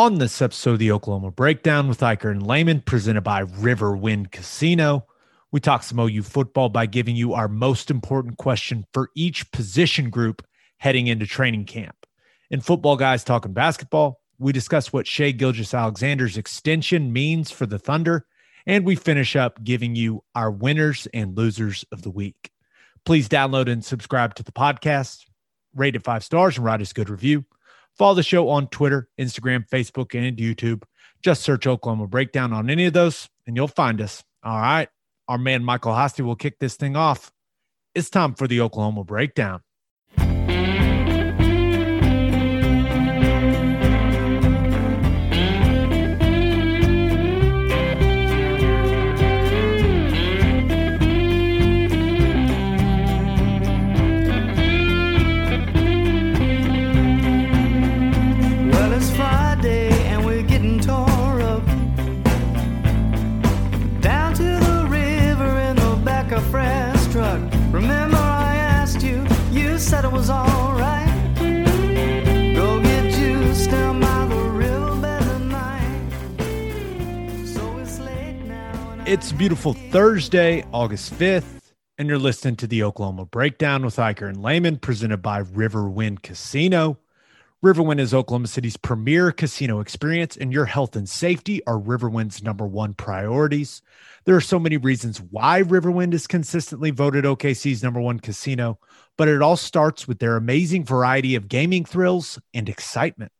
On this episode of the Oklahoma Breakdown with Ikard and Lehman, presented by Riverwind Casino, we talk some OU football by giving you our most important question for each position group heading into training camp. In Football Guys Talking Basketball, we discuss what Shai Gilgeous-Alexander's extension means for the Thunder, and we finish up giving you our winners and losers of the week. Please download and subscribe to the podcast, rate it five stars, and write us a good review. Follow the show on Twitter, Instagram, Facebook, and YouTube. Just search Oklahoma Breakdown on any of those, and you'll find us. All right. Our man Michael Hosty will kick this thing off. It's time for the Oklahoma Breakdown. It's beautiful Thursday, August 5th, and you're listening to the Oklahoma Breakdown with Ikard and Lehman, presented by Riverwind Casino. Riverwind is Oklahoma City's premier casino experience, and your health and safety are Riverwind's number one priorities. There are so many reasons why Riverwind is consistently voted OKC's number one casino, but it all starts with their amazing variety of gaming thrills and excitement.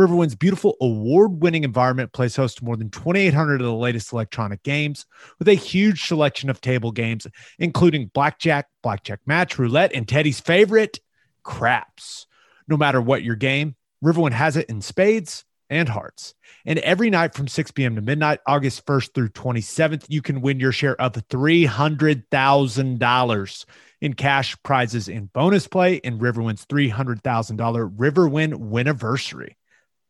Riverwind's beautiful award winning environment plays host to more than 2,800 of the latest electronic games with a huge selection of table games, including blackjack, blackjack match, roulette, and Teddy's favorite, craps. No matter what your game, Riverwind has it in spades and hearts. And every night from 6 p.m. to midnight, August 1st through 27th, you can win your share of $300,000 in cash prizes and bonus play in Riverwind's $300,000 Riverwind Winiversary.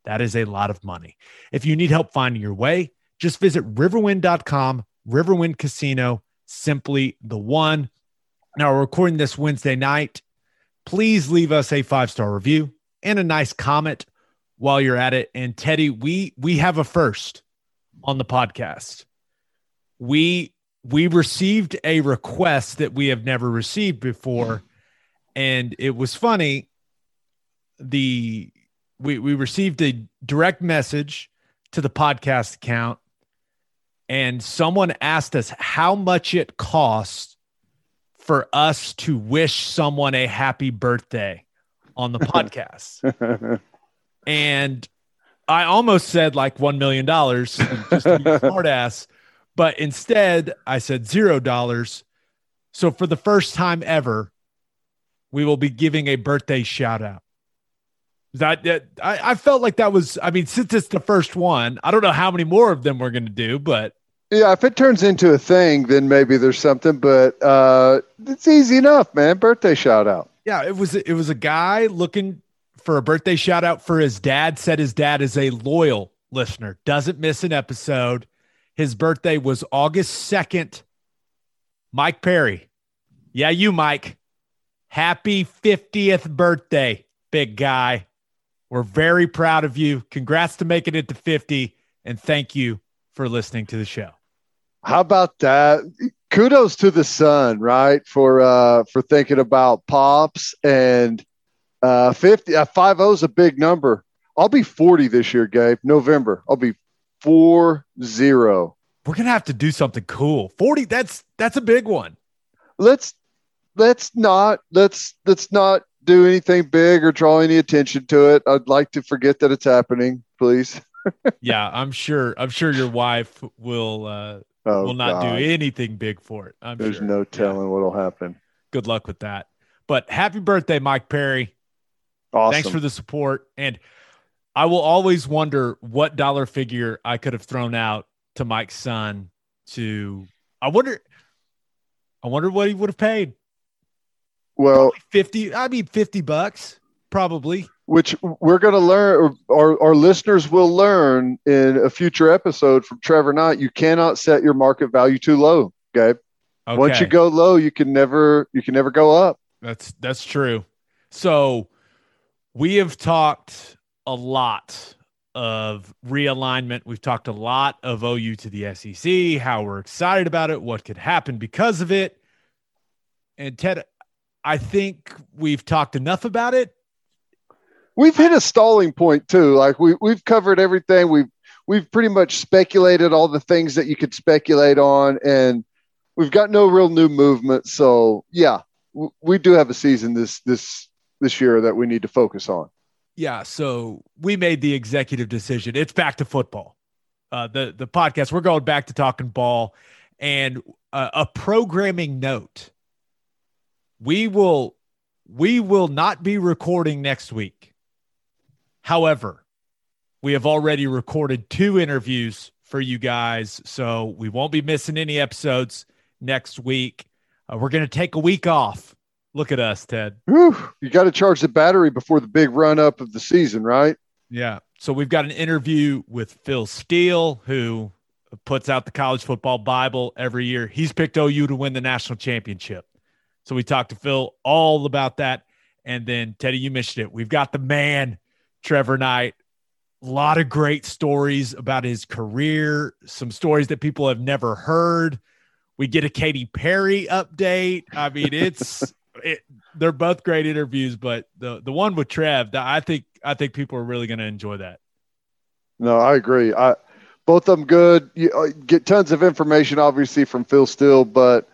That is a lot of money. If you need help finding your way, just visit riverwind.com, Riverwind Casino, simply the one. Now, we're recording this Wednesday night. Please leave us a five star review and a nice comment while you're at it. And Teddy, we we have a first on the podcast. We we received a request that we have never received before, and it was funny. The we we received a direct message to the podcast account and someone asked us how much it costs for us to wish someone a happy birthday on the podcast. And i almost said like $1 million just to be a smart ass but instead i said zero dollars. So for the first time ever we will be giving a birthday shout out that, that I, I felt like that was i mean since it's the first one i don't know how many more of them we're going to do but Yeah, if it turns into a thing, then maybe there's something, but uh, it's easy enough, man. Birthday shout out. yeah it was it was a guy looking for a birthday shout out for his dad said his dad is a loyal listener doesn't miss an episode. His birthday was august 2nd mike perry. Yeah you mike. Happy 50th birthday big guy we're very proud of you congrats to making it to 50 and thank you for listening to the show How about that? Kudos to the son, right? For uh for thinking about pops and uh 50 uh, 50 is a big number. I'll be 40 this year, Gabe. November. I'll be 4 0. we're gonna have to do something cool 40 that's that's a big one Let's let's not let's let's not do anything big or draw any attention to it. I'd like to forget that it's happening, please. yeah i'm sure i'm sure your wife will uh Oh, will not God. do anything big for it. I'm There's sure. no Yeah. telling what'll happen. Good luck with that. But happy birthday, Mike Perry. Awesome. Thanks for the support. And I will always wonder what dollar figure I could have thrown out to Mike's son to I wonder I wonder what he would have paid. Well, 50 I mean 50 bucks probably. which we're going to learn, or our, our listeners will learn in a future episode from Trevor Knight. You cannot set your market value too low, Gabe. Okay. Once you go low, you can never you can never go up. That's that's true. So we have talked a lot of realignment. We've talked a lot of OU to the SEC, how we're excited about it, what could happen because of it. And Ted, I think we've talked enough about it. We've hit a stalling point too. Like we we've covered everything. We've we've pretty much speculated all the things that you could speculate on, and we've got no real new movement. So yeah, w- we do have a season this this this year that we need to focus on. Yeah, so we made the executive decision. It's back to football. Uh, the the podcast. We're going back to talking ball, and uh, a programming note. We will we will not be recording next week. However, we have already recorded two interviews for you guys, so we won't be missing any episodes next week. Uh, we're going to take a week off Look at us, Ted. Whew, you got to charge the battery before the big run up of the season, right? Yeah. So we've got an interview with Phil Steele, who puts out the college football Bible every year. He's picked OU to win the national championship. So we talked to Phil all about that. And then, Teddy, you mentioned it. We've got the man, Trevor Knight. A lot of great stories about his career, some stories that people have never heard. We get a Katy Perry update. I mean, it's it, they're both great interviews, but the the one with Trev, I think I think people are really going to enjoy that. No, I agree. I both of them good. You uh, get tons of information, obviously, from Phil Steele, but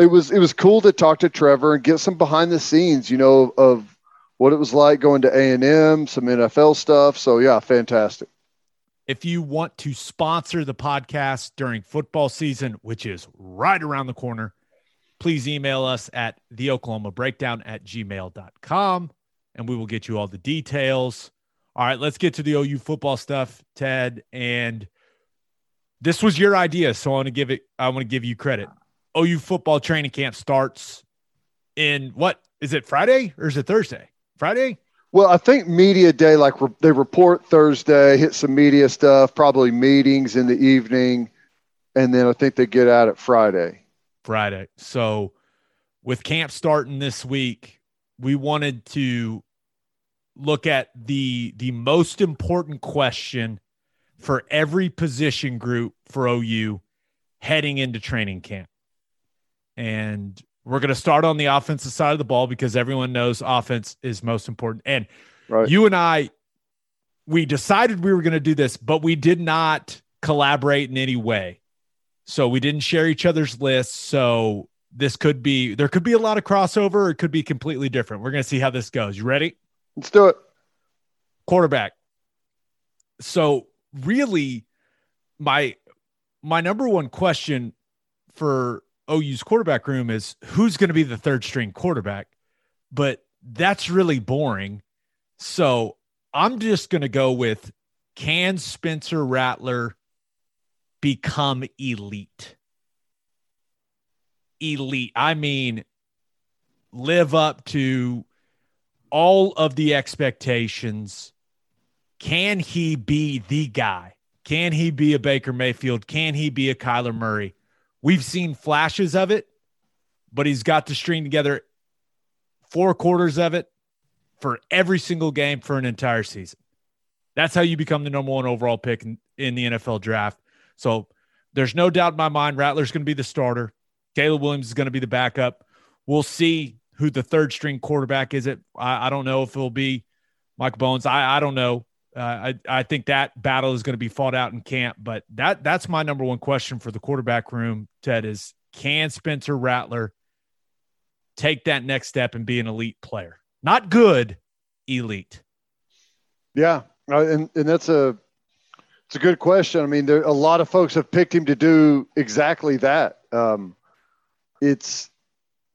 it was it was cool to talk to Trevor and get some behind the scenes, you know, of what it was like going to A and M, some NFL stuff. So yeah, fantastic. If you want to sponsor the podcast during football season, which is right around the corner, please email us at the Oklahoma breakdown at gmail.com and we will get you all the details. All right, let's get to the OU football stuff, Ted. And this was your idea, so I want to give it. I want to give you credit. OU football training camp starts in what is it? Friday or is it Thursday? Friday. Well, I think media day, like re- they report Thursday, hit some media stuff, probably meetings in the evening, and then I think they get out at Friday. Friday. So with camp starting this week, we wanted to look at the the most important question for every position group for OU heading into training camp. And we're going to start on the offensive side of the ball because everyone knows offense is most important. And right. you and I we decided we were going to do this, but we did not collaborate in any way. So we didn't share each other's lists. So this could be there could be a lot of crossover. It could be completely different. We're gonna see how this goes. You ready? Let's do it. Quarterback. So really, my my number one question for OU's quarterback room is who's going to be the third string quarterback, but that's really boring. So I'm just going to go with can Spencer Rattler become elite. Elite. I mean, live up to all of the expectations. Can he be the guy? Can he be a Baker Mayfield? Can he be a Kyler Murray? We've seen flashes of it, but he's got to string together four quarters of it for every single game for an entire season. That's how you become the number one overall pick in, in the NFL draft. So there's no doubt in my mind Rattler's going to be the starter. Caleb Williams is going to be the backup. We'll see who the third string quarterback is. It I, I don't know if it'll be Micah Bowens. I I don't know. I I think that battle is going to be fought out in camp. But that that's my number one question for the quarterback room. Ted is can Spencer Rattler take that next step and be an elite player? Not good, elite. Yeah, uh, and and that's a it's a good question. I mean, there a lot of folks have picked him to do exactly that. Um, it's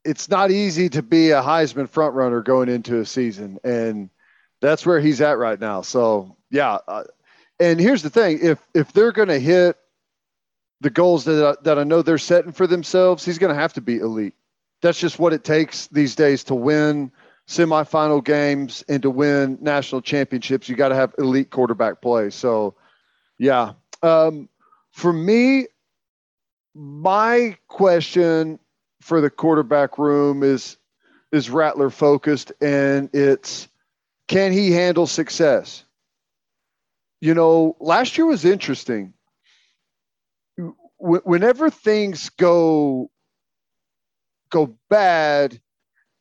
it's not easy to be a Heisman frontrunner going into a season, and that's where he's at right now. So yeah, uh, and here's the thing: if if they're going to hit the goals that I, that I know they're setting for themselves, he's going to have to be elite. That's just what it takes these days to win semifinal games and to win national championships. You got to have elite quarterback play. So yeah. Um, for me, my question for the quarterback room is is Rattler focused, and it's can he handle success? you know, last year was interesting. Whenever things go go bad,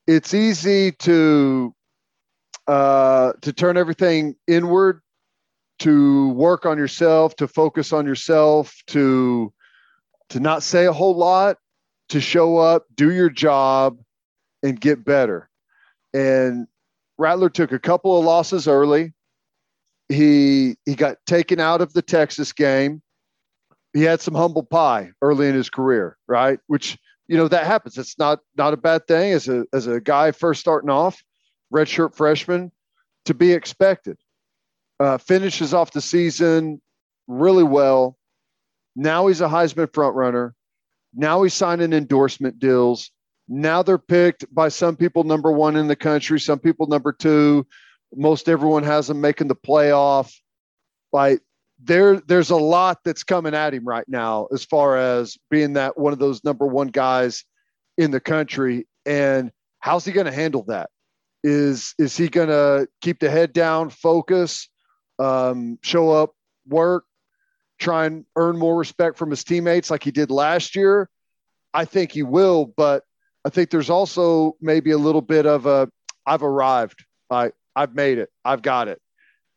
it's easy to uh, to turn everything inward, to work on yourself, to focus on yourself, to to not say a whole lot, to show up, do your job, and get better. And Rattler took a couple of losses early. He he got taken out of the Texas game. He had some humble pie early in his career, right? Which you know that happens. It's not not a bad thing as a as a guy first starting off, redshirt freshman, to be expected. Uh, finishes off the season really well. Now he's a Heisman front runner. Now he's signing endorsement deals. Now they're picked by some people number one in the country, some people number two. Most everyone has them making the playoff. Like there, there's a lot that's coming at him right now as far as being that one of those number one guys in the country. And how's he going to handle that? Is is he going to keep the head down, focus, um, show up, work, try and earn more respect from his teammates like he did last year? I think he will, but I think there's also maybe a little bit of a I've arrived. I I've made it. I've got it.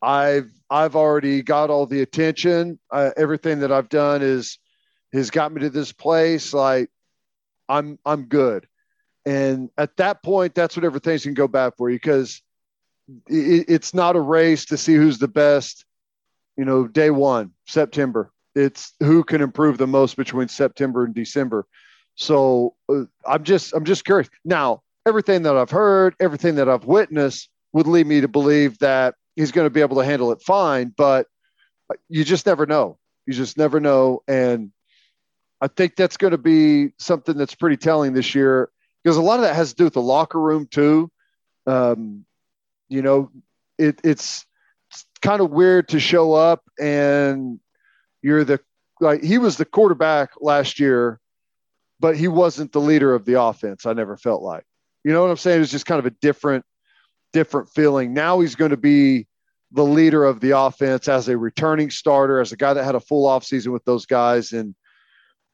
I've I've already got all the attention. Uh, everything that I've done is has got me to this place. Like I'm I'm good. And at that point, that's what everything's can go bad for you because it, it's not a race to see who's the best. You know, day one, September. It's who can improve the most between September and December. So uh, I'm just I'm just curious. Now, everything that I've heard, everything that I've witnessed would lead me to believe that he's going to be able to handle it fine, but you just never know. You just never know and I think that's going to be something that's pretty telling this year because a lot of that has to do with the locker room too. Um, you know, it, it's, it's kind of weird to show up and you're the like he was the quarterback last year but he wasn't the leader of the offense. I never felt like, you know what I'm saying? It's just kind of a different, different feeling. Now he's going to be the leader of the offense as a returning starter, as a guy that had a full off season with those guys. And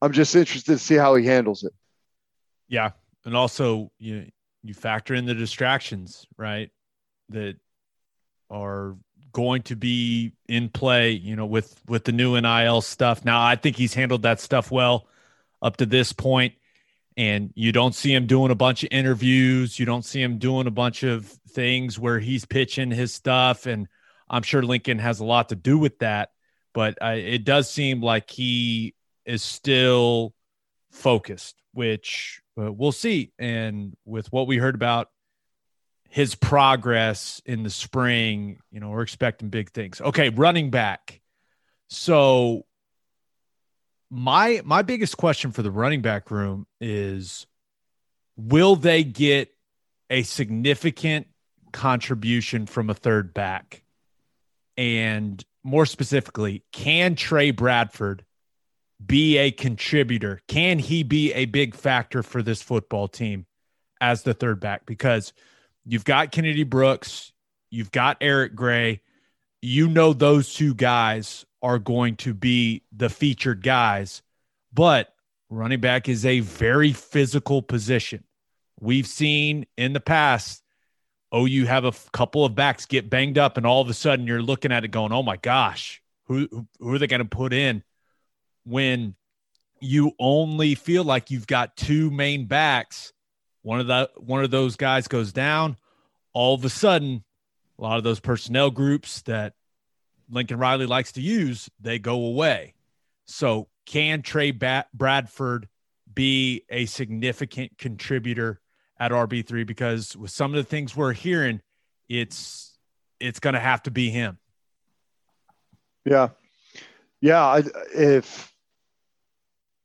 I'm just interested to see how he handles it. Yeah. And also you, you factor in the distractions, right? That are going to be in play, you know, with, with the new NIL stuff. Now I think he's handled that stuff well up to this point, and you don't see him doing a bunch of interviews. You don't see him doing a bunch of things where he's pitching his stuff, and I'm sure Lincoln has a lot to do with that. But it does seem like he is still focused, which uh, we'll see. And with what we heard about his progress in the spring, you know, we're expecting big things. Okay, running back. So my my biggest question for the running back room is will they get a significant contribution from a third back? And more specifically, can Tre Bradford be a contributor? Can he be a big factor for this football team as the third back? Because you've got Kennedy Brooks, you've got Eric Gray. You know, those two guys are going to be the featured guys, but running back is a very physical position. We've seen in the past, oh, you have a f- couple of backs get banged up, and all of a sudden you're looking at it going, oh my gosh, who, who are they going to put in when you only feel like you've got two main backs? One of the one of those guys goes down, all of a sudden, a lot of those personnel groups that Lincoln Riley likes to use, they go away. So, can Tre Bradford be a significant contributor at RB3? Because with some of the things we're hearing, it's it's going to have to be him. Yeah, yeah. If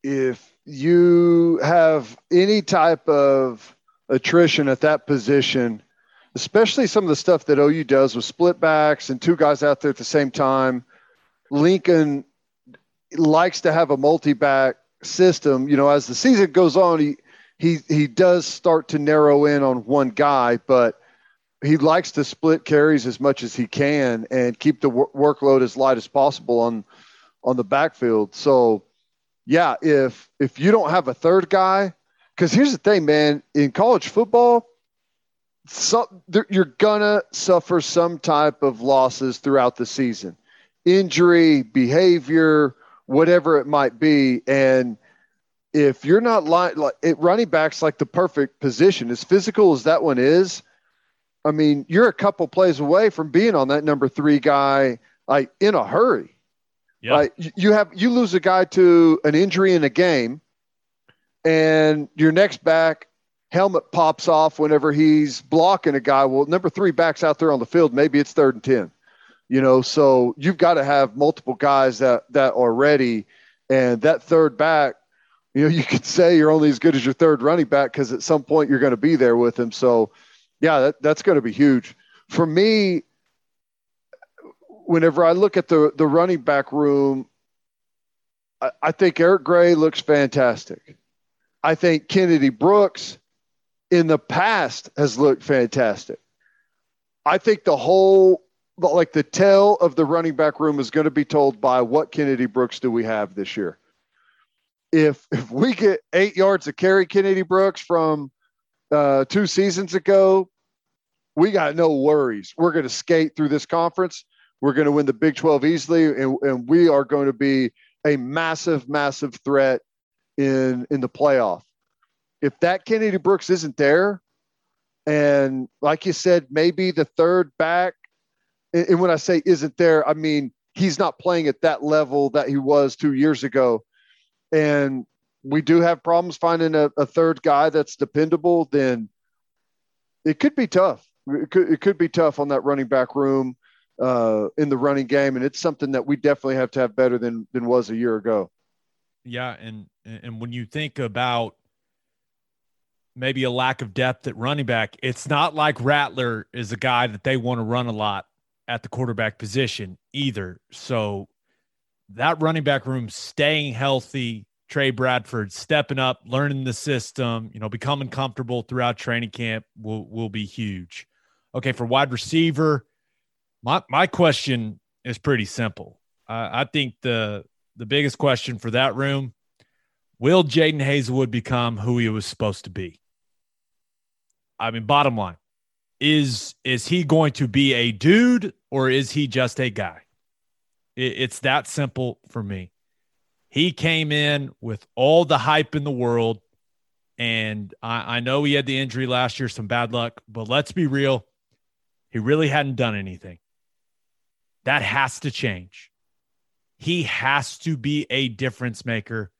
if you have any type of attrition at that position, especially some of the stuff that OU does with split backs and two guys out there at the same time. Lincoln likes to have a multi-back system. You know, as the season goes on, he he he does start to narrow in on one guy, but he likes to split carries as much as he can and keep the wor- workload as light as possible on on the backfield. So, yeah, if if you don't have a third guy, because here's the thing, man, in college football, so, you're gonna suffer some type of losses throughout the season, injury, behavior, whatever it might be, and if you're not like, like it, running backs like the perfect position, as physical as that one is, I mean, you're a couple plays away from being on that number three guy, like in a hurry. Yeah. Like you have you lose a guy to an injury in a game, and your next back helmet pops off whenever he's blocking a guy. Well, number three backs out there on the field. Maybe it's third and ten. You know, so you've got to have multiple guys that that are ready, and that third back you know, you could say you're only as good as your third running back because at some point you're going to be there with him. So, yeah, that, that's going to be huge. For me, whenever I look at the, the running back room, I, I think Eric Gray looks fantastic. I think Kennedy Brooks in the past has looked fantastic. I think the whole, like the tale of the running back room is going to be told by what Kennedy Brooks do we have this year if if we get eight yards of carry Kennedy Brooks from uh, two seasons ago, we got no worries. We're going to skate through this conference. We're going to win the Big 12 easily, and, and we are going to be a massive, massive threat in in the playoff. If that Kennedy Brooks isn't there, and like you said, maybe the third back, and, when I say isn't there, I mean he's not playing at that level that he was two years ago and we do have problems finding a, a third guy that's dependable, then it could be tough. It could, it could be tough on that running back room uh, in the running game, and it's something that we definitely have to have better than than was a year ago. Yeah, and and when you think about maybe a lack of depth at running back, it's not like Rattler is a guy that they want to run a lot at the quarterback position either. So that running back room staying healthy, Tre Bradford stepping up, learning the system, you know, becoming comfortable throughout training camp will will be huge. Okay, for wide receiver, my my question is pretty simple. Uh, I think the the biggest question for that room will Jadon Haselwood become who he was supposed to be? I mean, bottom line, is is he going to be a dude or is he just a guy? It's that simple for me. He came in with all the hype in the world. And I, I, know he had the injury last year, some bad luck, but let's be real. He really hadn't done anything. That has to change. He has to be a difference maker.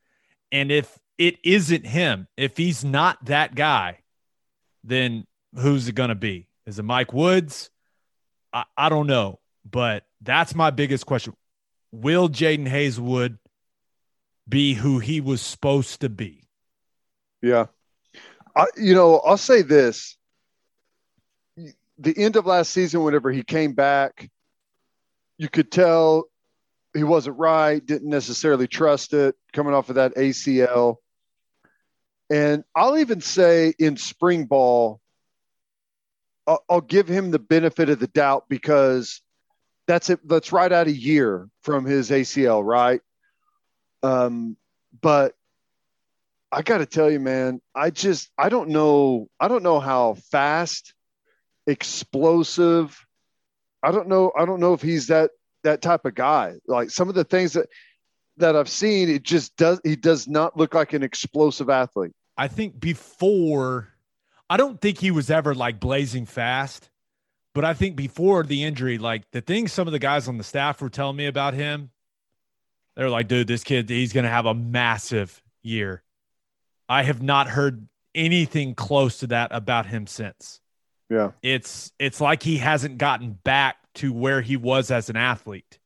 And if it isn't him, if he's not that guy, then who's it going to be? Is it Mike Woods? I, I don't know, but that's my biggest question will Jadon Haselwood be who he was supposed to be? Yeah. I, you know, I'll say this. The end of last season, whenever he came back, you could tell he wasn't right, didn't necessarily trust it coming off of that ACL. And I'll even say in spring ball, I'll, give him the benefit of the doubt because that's it. That's right out a year from his ACL, right? Um, but I got to tell you, man, I just I don't know. I don't know how fast, explosive. I don't know. I don't know if he's that that type of guy. Like some of the things that that I've seen, it just does. He does not look like an explosive athlete. I think before, I don't think he was ever like blazing fast. But I think before the injury, like the things some of the guys on the staff were telling me about him, they're like, dude, this kid, he's going to have a massive year. I have not heard anything close to that about him since. Yeah. It's it's like he hasn't gotten back to where he was as an athlete.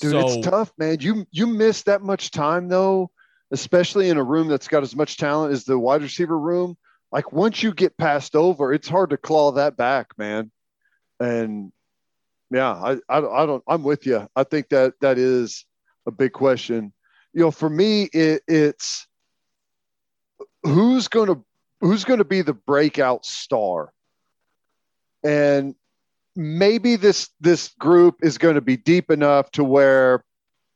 Dude, so, it's tough, man. You you miss that much time though, especially in a room that's got as much talent as the wide receiver room. Like once you get passed over, it's hard to claw that back, man and yeah, I, I, I don't, I'm with you. I think that that is a big question. You know, for me, it, it's who's going to, who's going to be the breakout star? and maybe this this group is going to be deep enough to where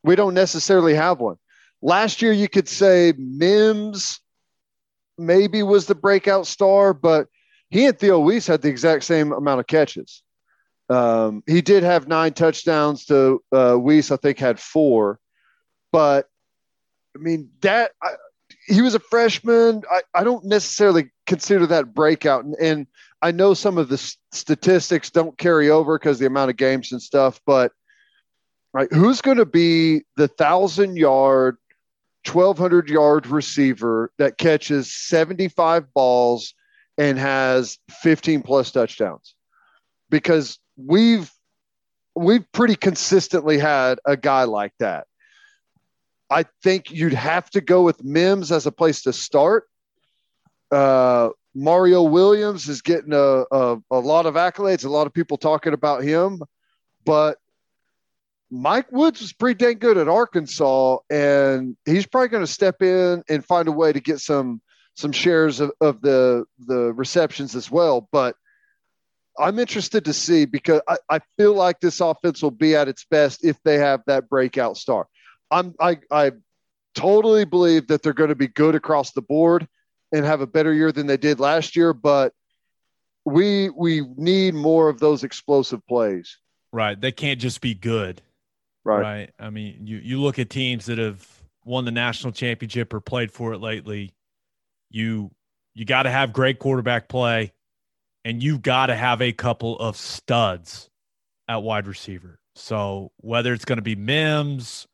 we don't necessarily have one. Last year, you could say Mims maybe was the breakout star, but he and Theo Wease had the exact same amount of catches. Um, he did have nine touchdowns to uh, Wease, I think, had four. But I mean, that I, he was a freshman. I, I don't necessarily consider that breakout. And, and I know some of the statistics don't carry over because the amount of games and stuff, but right, who's going to be the thousand yard, 1200 yard receiver that catches 75 balls and has 15 plus touchdowns? Because we've we've pretty consistently had a guy like that. I think you'd have to go with Mims as a place to start. Uh, Mario Williams is getting a, a, a lot of accolades, a lot of people talking about him, but Mike Woods was pretty dang good at Arkansas, and he's probably going to step in and find a way to get some some shares of, of the the receptions as well. But I'm interested to see because I, I feel like this offense will be at its best if they have that breakout star. I'm I I totally believe that they're going to be good across the board and have a better year than they did last year, but we we need more of those explosive plays. Right. They can't just be good. Right. Right. I mean, you you look at teams that have won the national championship or played for it lately, you you got to have great quarterback play and you've got to have a couple of studs at wide receiver. So whether it's going to be Mims,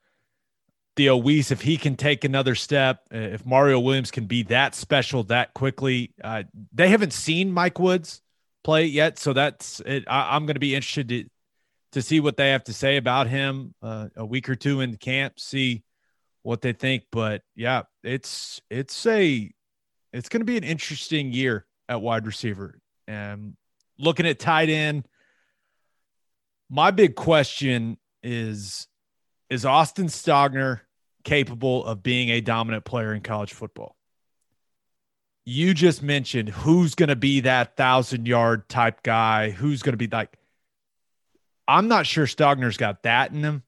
Theo Wease, if he can take another step, uh, if Mario Williams can be that special that quickly, uh, they haven't seen Mike Woods play yet, so that's it. I, am going to be interested to to see what they have to say about him uh, a week or two in camp, see what they think. But yeah, it's it's a it's going to be an interesting year at wide receiver. And looking at tight end, my big question is is Austin Stogner capable of being a dominant player in college football? You just mentioned who's going to be that thousand yard type guy, who's going to be like, I'm not sure Stogner's got that in him,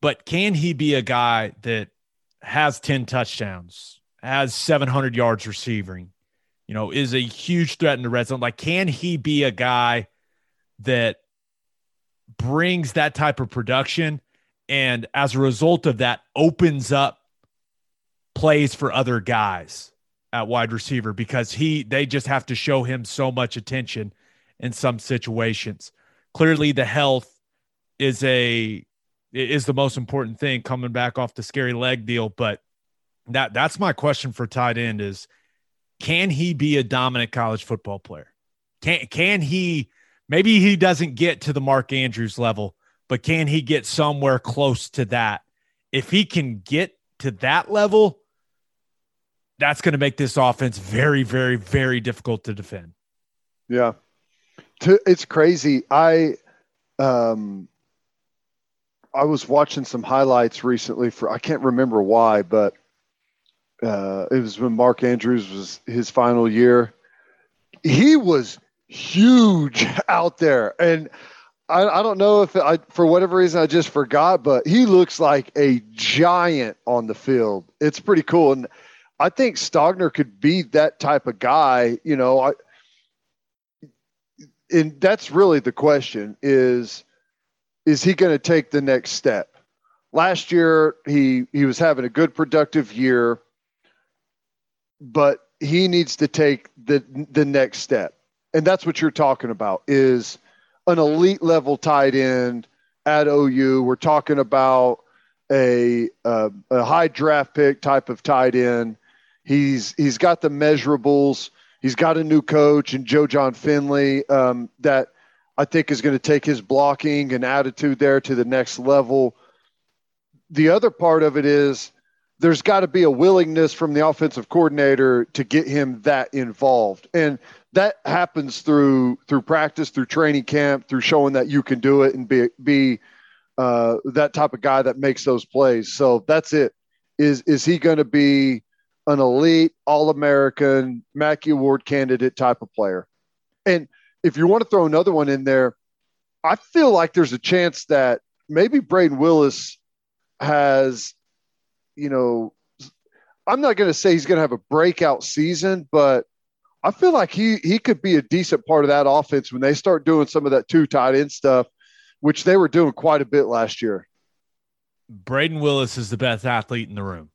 but can he be a guy that has 10 touchdowns, has 700 yards receiving, you know, is a huge threat in the red zone. Like, can he be a guy that brings that type of production and as a result of that opens up plays for other guys at wide receiver because he they just have to show him so much attention in some situations. Clearly the health is a is the most important thing coming back off the scary leg deal, but that that's my question for tight end is can he be a dominant college football player? Can can he maybe he doesn't get to the Mark Andrews level, but can he get somewhere close to that? If he can get to that level, that's going to make this offense very, very, very difficult to defend. Yeah. It's crazy. I, um, I was watching some highlights recently for, I can't remember why, but uh, it was when Mark Andrews was his final year. He was huge out there. And I, I don't know if I, for whatever reason, I just forgot, but he looks like a giant on the field. It's pretty cool. And I think Stogner could be that type of guy, you know, I, and that's really the question is, is he going to take the next step? Last year, he, he was having a good productive year but he needs to take the the next step. And that's what you're talking about is an elite level tight end at OU. We're talking about a a, a high draft pick type of tight end. He's he's got the measurables. He's got a new coach and Joe Jon Finley um, that I think is going to take his blocking and attitude there to the next level. The other part of it is there's got to be a willingness from the offensive coordinator to get him that involved. And that happens through through practice through training camp through showing that you can do it and be be uh, that type of guy that makes those plays. So that's it. Is is he going to be an elite all-american mackey award candidate type of player? And if you want to throw another one in there, I feel like there's a chance that maybe Brayden Willis has, you know, I'm not going to say he's going to have a breakout season, but I feel like he he could be a decent part of that offense when they start doing some of that two tight end stuff, which they were doing quite a bit last year. Brayden Willis is the best athlete in the room.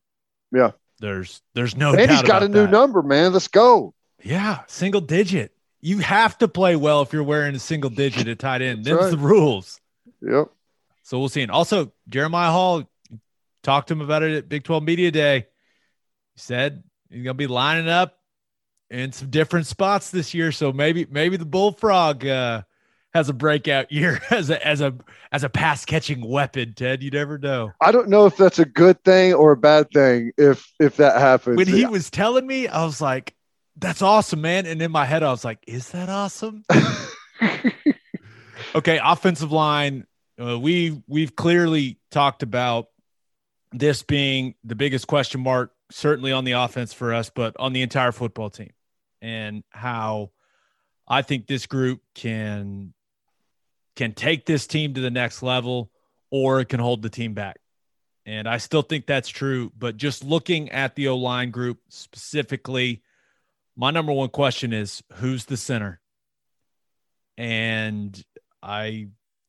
Yeah. There's there's no and he's got a new that. number, man. Let's go. Yeah, single digit. You have to play well if you're wearing a single digit at tight end. That's right. the rules. Yep. So we'll see. And also, Jeremiah Hall talked to him about it at Big 12 Media Day. He said he's gonna be lining up in some different spots this year. So maybe maybe the bullfrog uh, has a breakout year as a as a as a pass catching weapon. Ted, you never know. I don't know if that's a good thing or a bad thing if if that happens. When he was telling me, I was like, "That's awesome, man!" And in my head, I was like, "Is that awesome?" okay, offensive line. Uh, we we've clearly talked about this being the biggest question mark, certainly on the offense for us, but on the entire football team, and how I think this group can can take this team to the next level, or it can hold the team back. And I still think that's true. But just looking at the O line group specifically, my number one question is who's the center? And I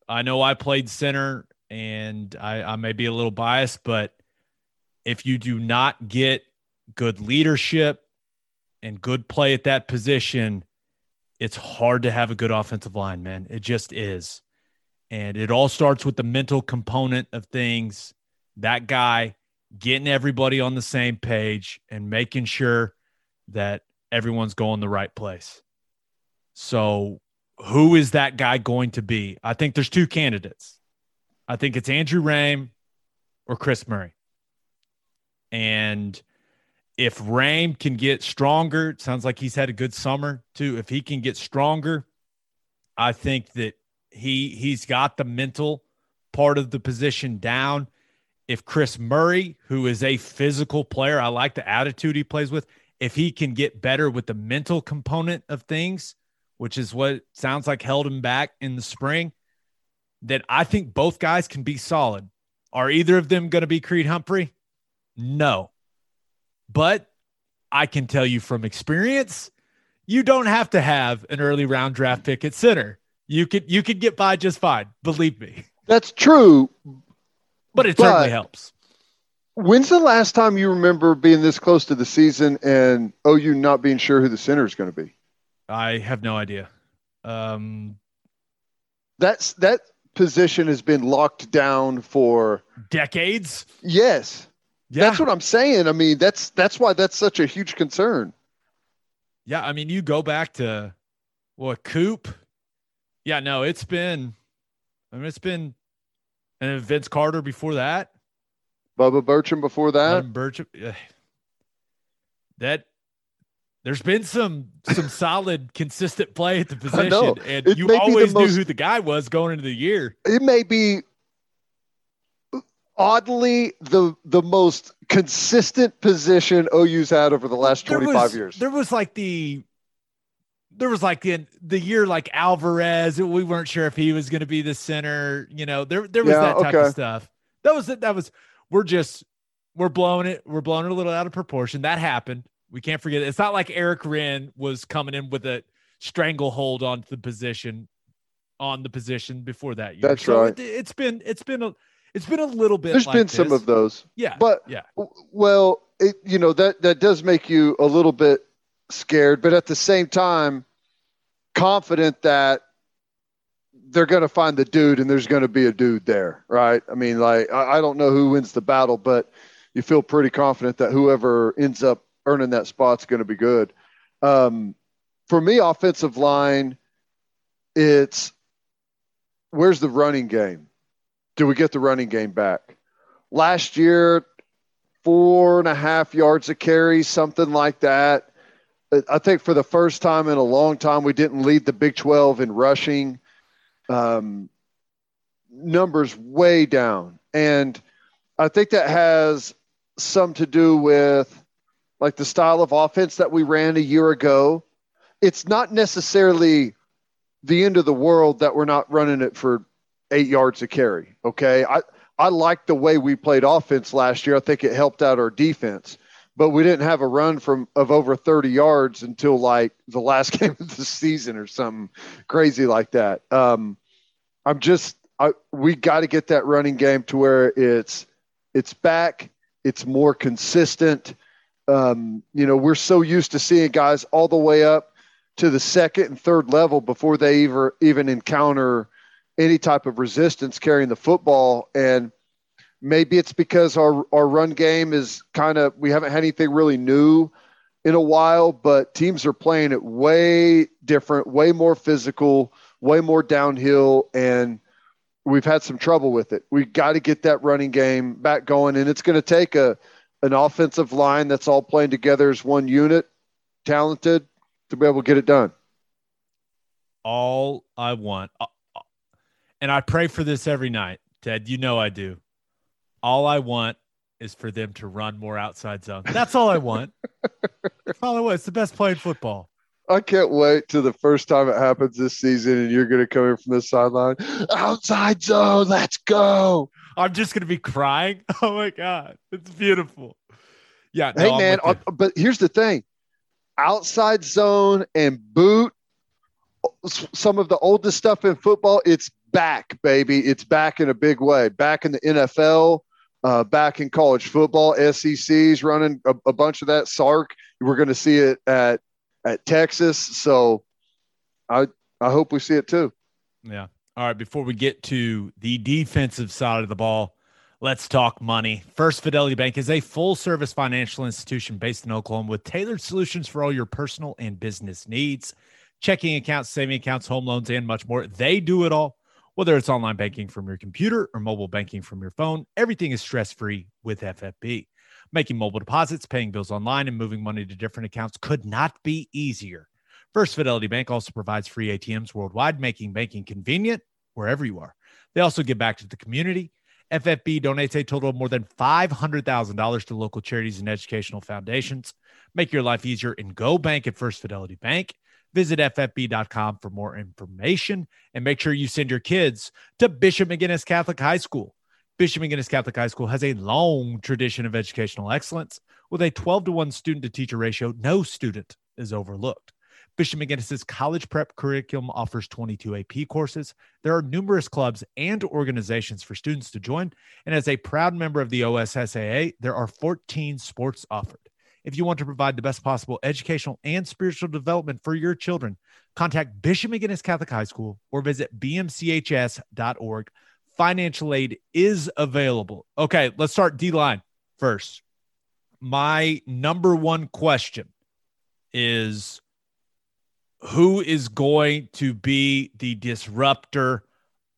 I know I played center and I, I may be a little biased, but if you do not get good leadership and good play at that position, it's hard to have a good offensive line, man. It just is. And it all starts with the mental component of things. That guy getting everybody on the same page and making sure that everyone's going the right place. So, who is that guy going to be? I think there's two candidates. I think it's Andrew Raym or Chris Murray. And if Raym can get stronger, sounds like he's had a good summer too. If he can get stronger, I think that he he's got the mental part of the position down. If Chris Murray, who is a physical player, I like the attitude he plays with, if he can get better with the mental component of things, which is what sounds like held him back in the spring, then I think both guys can be solid. Are either of them going to be Creed Humphrey? No. But I can tell you from experience, you don't have to have an early round draft pick at center. You could you could get by just fine, believe me. That's true. But it But- certainly helps. When's the last time you remember being this close to the season and OU not being sure who the center is going to be? I have no idea. Um, That's that position has been locked down for decades. yes. Yeah. That's what I'm saying. I mean, that's that's why that's such a huge concern. Yeah, I mean, you go back to what Coop. Yeah, no, it's been. I mean, it's been, and then Vince Carter before that. Bubba Burcham before that. Adam Burcham. Eh. That there's been some some solid, consistent play at the position, and It you the always knew who the guy was going into the year. it may be oddly the the most consistent position OU's had over the last 25 was- years. There was like the. There was like in the year like Alvarez, we weren't sure if he was going to be the center. You know, there there was Yeah, that type okay. of stuff. That was that was we're just we're blowing it. We're blowing it a little out of proportion. That happened. We can't forget. It. It's not like Erick Wren was coming in with a stranglehold on the position, on the position before that year. That's So right. It, it's been it's been a it's been a little bit. There's like been some of those. Yeah, but- yeah, Well, it, you know that that does make you a little bit scared, but at the same time, confident that they're going to find the dude, and there's going to be a dude there, right? I mean, like I, I don't know who wins the battle, but you feel pretty confident that whoever ends up earning that spot's going to be good. Um, for me, offensive line, it's where's the running game? Do we get the running game back? Last year, four and a half yards a carry, something like that. I think for the first time in a long time, we didn't lead the Big 12 in rushing. Um, numbers way down. And I think that has some to do with like the style of offense that we ran a year ago. It's not necessarily the end of the world that we're not running it for eight yards a carry. Okay. I, I like the way we played offense last year. I think it helped out our defense, but we didn't have a run from of over 30 yards until like the last game of the season or something crazy like that. Um, I'm just, I, we got to get that running game to where it's, it's back. It's more consistent. Um, you know, we're so used to seeing guys all the way up to the second and third level before they ever even encounter any type of resistance carrying the football. And maybe it's because our, our run game is kind of, we haven't had anything really new in a while, but teams are playing it way different, way more physical, way more downhill. And we've had some trouble with it. We got to get that running game back going. And it's going to take a, an offensive line that's all playing together as one unit, talented to be able to get it done. All I want, uh, and I pray for this every night, Ted. You know I do. All I want is for them to run more outside zone. That's all I want. That's all I want. It's the best play in football. I can't wait to the first time it happens this season, and you're going to come in from the sideline. Outside zone, let's go. I'm just going to be crying. Oh my god, it's beautiful. Yeah. No, hey man, uh, but here's the thing: outside zone and boot, some of the oldest stuff in football. It's back, baby. It's back in a big way. Back in the NFL, uh, back in college football. SEC's running a, a bunch of that. Sark, we're going to see it at at Texas. So I I hope we see it too. Yeah. All right. Before we get to the defensive side of the ball, let's talk money. First Fidelity Bank is a full service financial institution based in Oklahoma with tailored solutions for all your personal and business needs. Checking accounts, saving accounts, home loans, and much more. They do it all. Whether it's online banking from your computer or mobile banking from your phone, everything is stress free with FFB. Making mobile deposits, paying bills online, and moving money to different accounts could not be easier. First Fidelity Bank also provides free ATMs worldwide, making banking convenient wherever you are. They also give back to the community. FFB donates a total of more than $500,000 to local charities and educational foundations. Make your life easier and go bank at First Fidelity Bank. Visit ffb.com for more information and make sure you send your kids to Bishop McGuinness Catholic High School. Bishop McGuinness Catholic High School has a long tradition of educational excellence. With a 12 to 1 student to teacher ratio, no student is overlooked. Bishop McGuinness's college prep curriculum offers 22 AP courses. There are numerous clubs and organizations for students to join. And as a proud member of the OSSAA, there are 14 sports offered. If you want to provide the best possible educational and spiritual development for your children, contact Bishop McGuinness Catholic High School or visit bmchs.org financial aid is available. Okay, let's start D line first. My number one question is who is going to be the disruptor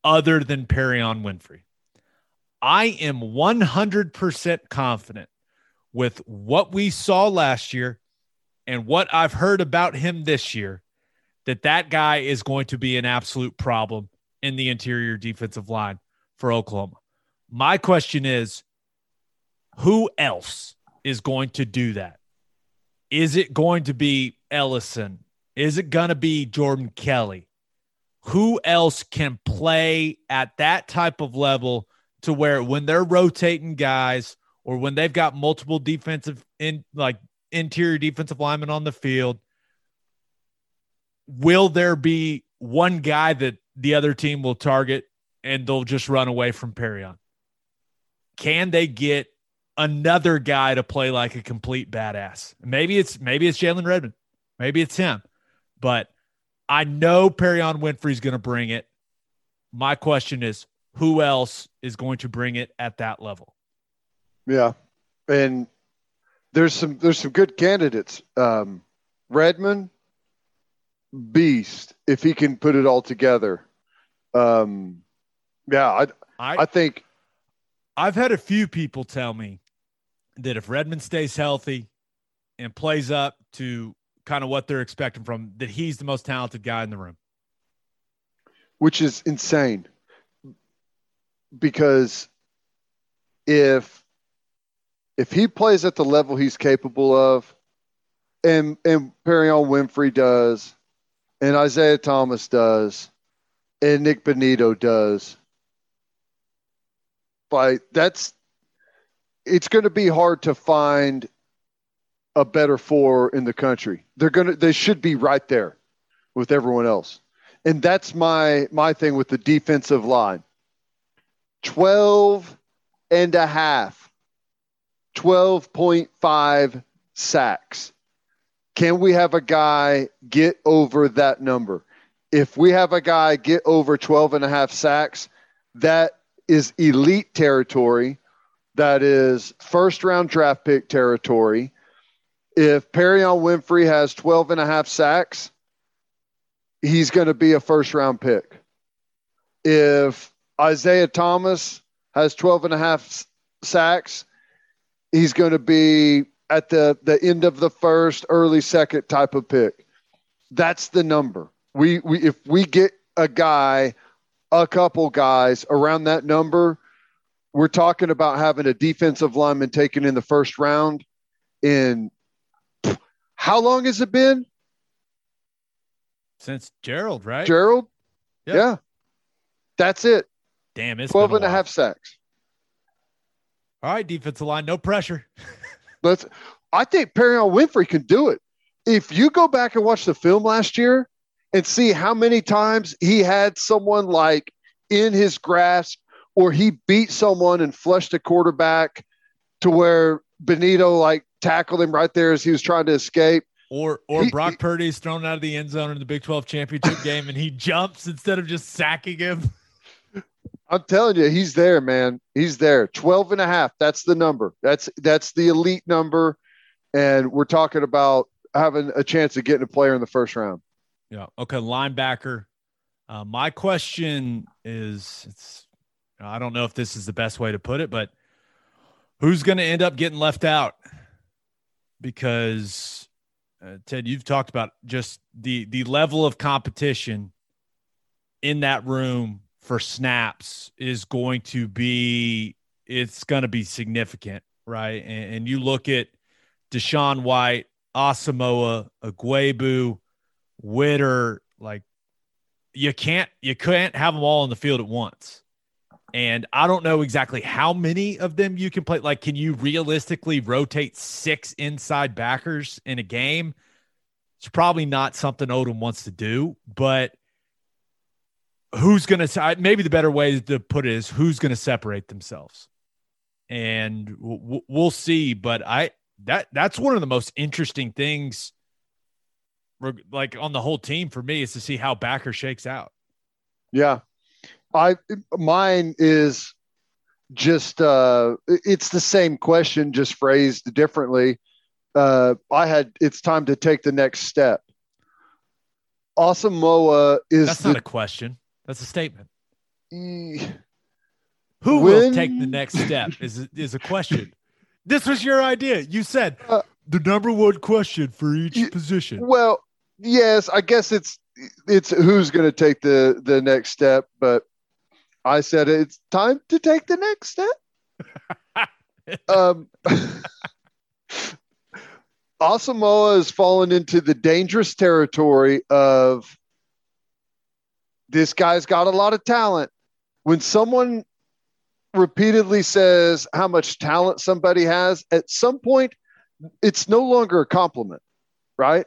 other than Perrion Winfrey? I am 100% confident with what we saw last year and what I've heard about him this year that that guy is going to be an absolute problem in the interior defensive line for Oklahoma. My question is who else is going to do that? Is it going to be Ellison? Is it going to be Jordan Kelley? Who else can play at that type of level to where when they're rotating guys or when they've got multiple defensive in like interior defensive linemen on the field, will there be one guy that the other team will target and they'll just run away from Perrion? Can they get another guy to play like a complete badass? Maybe it's maybe it's Jalen Redmond. Maybe it's him. But I know Perrion Winfrey's going to bring it. My question is who else is going to bring it at that level? Yeah. And there's some there's some good candidates. Um, Redmond, Beast, if he can put it all together. Um, yeah, I, I, I think I've had a few people tell me that if Redmond stays healthy and plays up to kind of what they're expecting from that he's the most talented guy in the room. Which is insane. Because if if he plays at the level he's capable of and and Perrion Winfrey does and Isaiah Thomas does, and Nick Bonitto does, like that's it's going to be hard to find a better four in the country. They're to they should be right there with everyone else. And that's my my thing with the defensive line. 12 and a half 12.5 sacks. Can we have a guy get over that number? If we have a guy get over 12 and a half sacks, that is elite territory. That is first round draft pick territory. If Perrion Winfrey has 12 and a half sacks, he's going to be a first round pick. If Isaiah Thomas has 12 and a half sacks, he's going to be at the, the end of the first, early second type of pick. That's the number. We, we if we get a guy, a couple guys around that number, we're talking about having a defensive lineman taken in the first round in how long has it been? Since Gerald, right? Gerald? Yep. Yeah. That's it. Damn, it's 12 and a half sacks. All right, defensive line, no pressure. Let's I think Perrion Winfrey can do it. If you go back and watch the film last year and see how many times he had someone like in his grasp or he beat someone and flushed a quarterback to where Bonitto like tackled him right there as he was trying to escape. Or or he, Brock Purdy's thrown out of the end zone in the Big 12 championship game and he jumps instead of just sacking him. I'm telling you, he's there, man. He's there. 12 and a half. That's the number. That's that's the elite number. And we're talking about having a chance of getting a player in the first round. Yeah. Okay. Linebacker. Uh, my question is it's I don't know if this is the best way to put it, but who's going to end up getting left out? Because uh, Ted, you've talked about just the the level of competition in that room for snaps is going to be it's going to be significant, right? And, and you look at DaShaun White, Asamoah, Ugwoegbu, Whitter, like you can't you can't have them all on the field at once. And I don't know exactly how many of them you can play. Like, can you realistically rotate six inside backers in a game? It's probably not something Odom wants to do, but who's going to, maybe the better way to put it is who's going to separate themselves. And we'll see. But I, that, that's one of the most interesting things, like on the whole team for me, is to see how backer shakes out. Yeah. I mine is just uh it's the same question just phrased differently. Uh I had it's time to take the next step. Asamoah is That's the, not a question. That's a statement. Who Who will take the next step is is a question. This was your idea. You said uh, the number one question for each position. Well, yes, I guess it's it's who's going to take the the next step, but I said it's time to take the next step. um, Asamoah has fallen into the dangerous territory of this guy's got a lot of talent. When someone repeatedly says how much talent somebody has, at some point, it's no longer a compliment, right?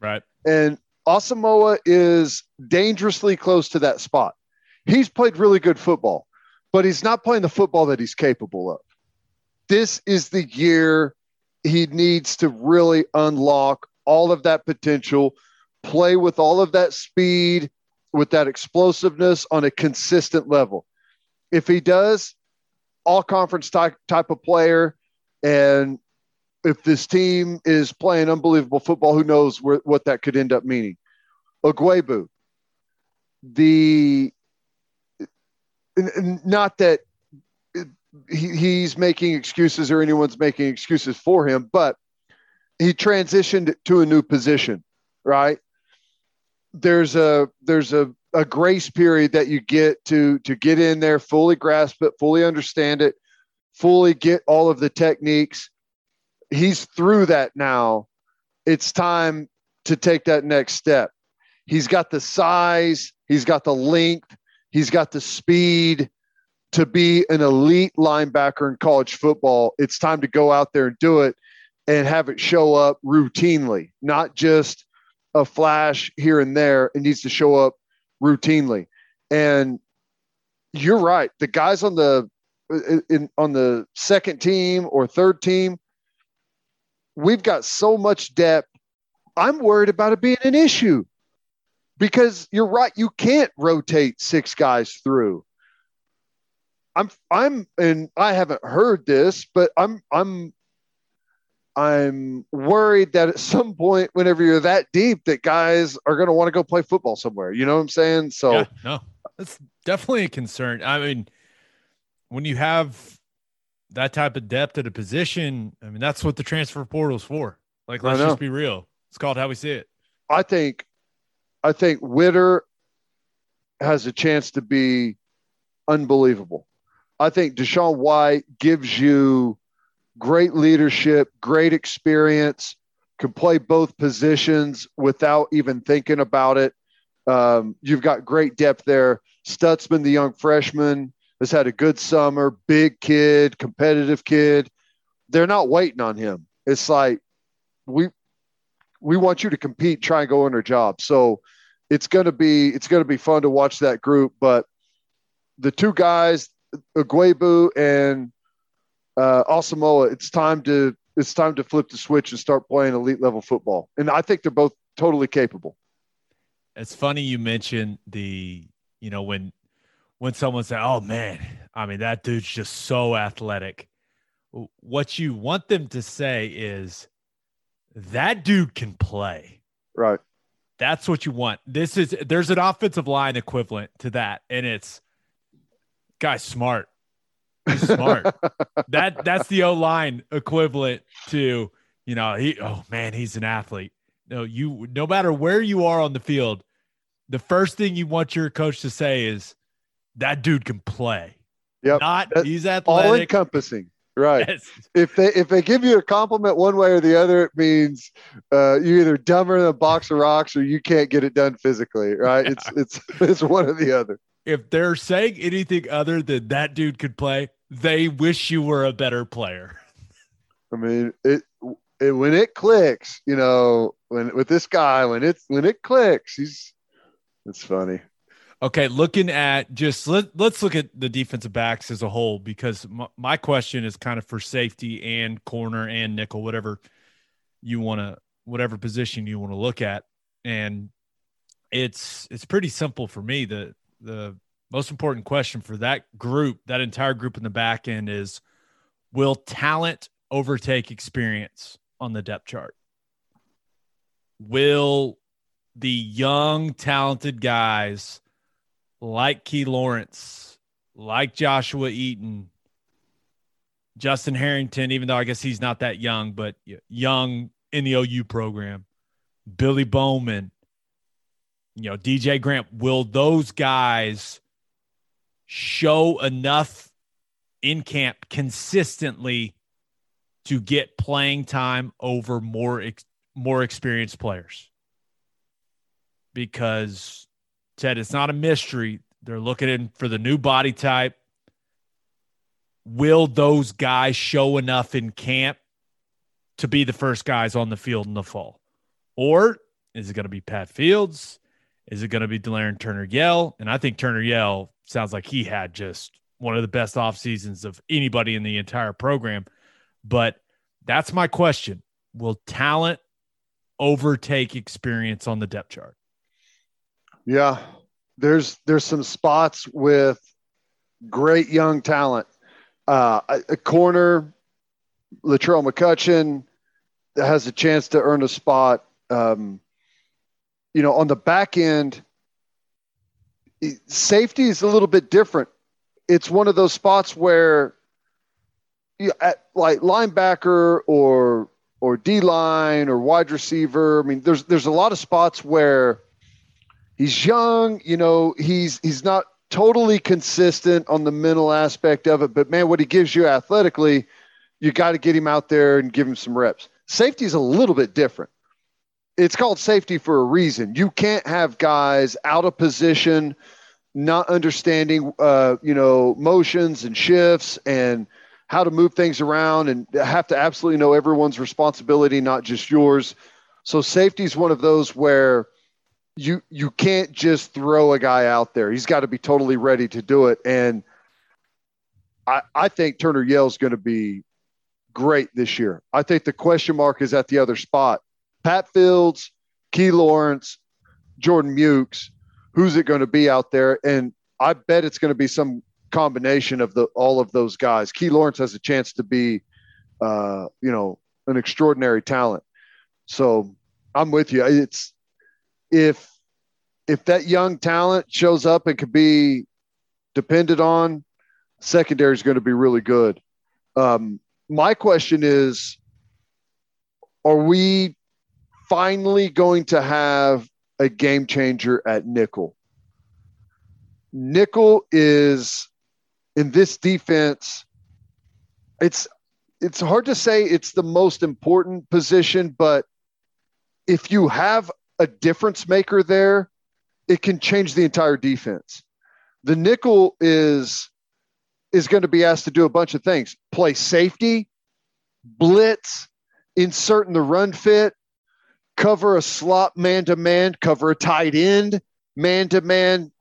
Right. And Asamoah is dangerously close to that spot he's played really good football, but he's not playing the football that he's capable of. This is the year he needs to really unlock all of that potential, play with all of that speed, with that explosiveness on a consistent level. If he does, all conference type, type of player, and if this team is playing unbelievable football, who knows where, what that could end up meaning? Ugwoegbu, the not that he, he's making excuses or anyone's making excuses for him, but he transitioned to a new position, right? There's a there's a, a grace period that you get to to get in there, fully grasp it, fully understand it, fully get all of the techniques. He's through that now. It's time to take that next step. he's got the size, he's got the length, he's got the speed to be an elite linebacker in college football. It's time to go out there and do it and have it show up routinely, not just a flash here and there. It needs to show up routinely. And you're right. The guys on the in on the second team or third team, we've got so much depth. I'm worried about it being an issue because you're right. You can't rotate six guys through. I'm I'm and I haven't heard this, but I'm I'm I'm worried that at some point, whenever you're that deep, that guys are going to want to go play football somewhere. You know what I'm saying? So, yeah, no, that's definitely a concern. I mean, when you have that type of depth at a position, I mean, that's what the transfer portal is for. Like, let's just be real. It's called how we see it. I think, I think Whitter has a chance to be unbelievable. I think DaShaun White gives you great leadership, great experience, can play both positions without even thinking about it. Um, you've got great depth there. Stutsman, the young freshman, has had a good summer, big kid, competitive kid. They're not waiting on him. It's like we we want you to compete, try and go in our job. So it's gonna be it's gonna be fun to watch that group. But the two guys, Ugwoegbu and uh, Asamoah, it's time to it's time to flip the switch and start playing elite level football. And I think they're both totally capable. It's funny you mentioned the you know when when someone said, "Oh man, I mean that dude's just so athletic." What you want them to say is that dude can play. Right. That's what you want. This is there's an offensive line equivalent to that, and it's guy smart. He's smart. that that's the O line equivalent to you know he. Oh man, he's an athlete. No, you. No matter where you are on the field, the first thing you want your coach to say is that dude can play. Yep. Not That's he's athletic. All encompassing. Right. Yes. If they if they give you a compliment one way or the other, it means uh, you're either dumber than a box of rocks or you can't get it done physically. Right. Yeah. It's it's it's one or the other. If they're saying anything other than that dude could play, they wish you were a better player. I mean, it, it when it clicks, you know, when with this guy, when it's when it clicks, he's it's funny. Okay, looking at just let, let's look at the defensive backs as a whole because my, my question is kind of for safety and corner and nickel, whatever you want to, whatever position you want to look at, and it's it's pretty simple for me. The the most important question for that group, that entire group in the back end is will talent overtake experience on the depth chart? Will the young, talented guys like Key Lawrence, like Joshua Eaton, Justin Harrington, even though I guess he's not that young, but young in the OU program, Billy Bowman, you know, DJ Grant, will those guys show enough in camp consistently to get playing time over more ex- more experienced players? Because Ted, it's not a mystery. They're looking in for the new body type. Will those guys show enough in camp to be the first guys on the field in the fall? Or is it going to be Pat Fields? Is it going to be Delarrin Turner Yell? And I think Turner Yell sounds like he had just one of the best off seasons of anybody in the entire program. But that's my question. Will talent overtake experience on the depth chart? Yeah. There's there's some spots with great young talent. Uh, a, a corner, Latrell McCutchin, that has a chance to earn a spot. Um, you know, on the back end, safety is a little bit different. It's one of those spots where, you, at, like linebacker or or D line or wide receiver. I mean, there's there's a lot of spots where he's young. You know, he's he's not totally consistent on the mental aspect of it, but man, what he gives you athletically, you got to get him out there and give him some reps. Safety is a little bit different. it's called safety for a reason. You can't have guys out of position, not understanding, uh, you know, motions and shifts and how to move things around, and have to absolutely know everyone's responsibility, not just yours. So safety is one of those where you you can't just throw a guy out there. He's got to be totally ready to do it. And I, I think Turner Yell's going to be great this year. I think the question mark is at the other spot. Pat Fields, Key Lawrence, Jordan Mukes, who's it going to be out there? And I bet it's going to be some combination of the all of those guys. Key Lawrence has a chance to be, uh, you know, an extraordinary talent. So I'm with you. It's if if that young talent shows up and could be depended on, secondary is going to be really good. Um, my question is are we finally going to have a game changer at nickel? Nickel is in this defense it's it's hard to say it's the most important position but if you have a difference maker there it can change the entire defense the nickel is is going to be asked to do a bunch of things play safety, blitz, insert in the run fit, cover a slot man to man, cover a tight end man to man.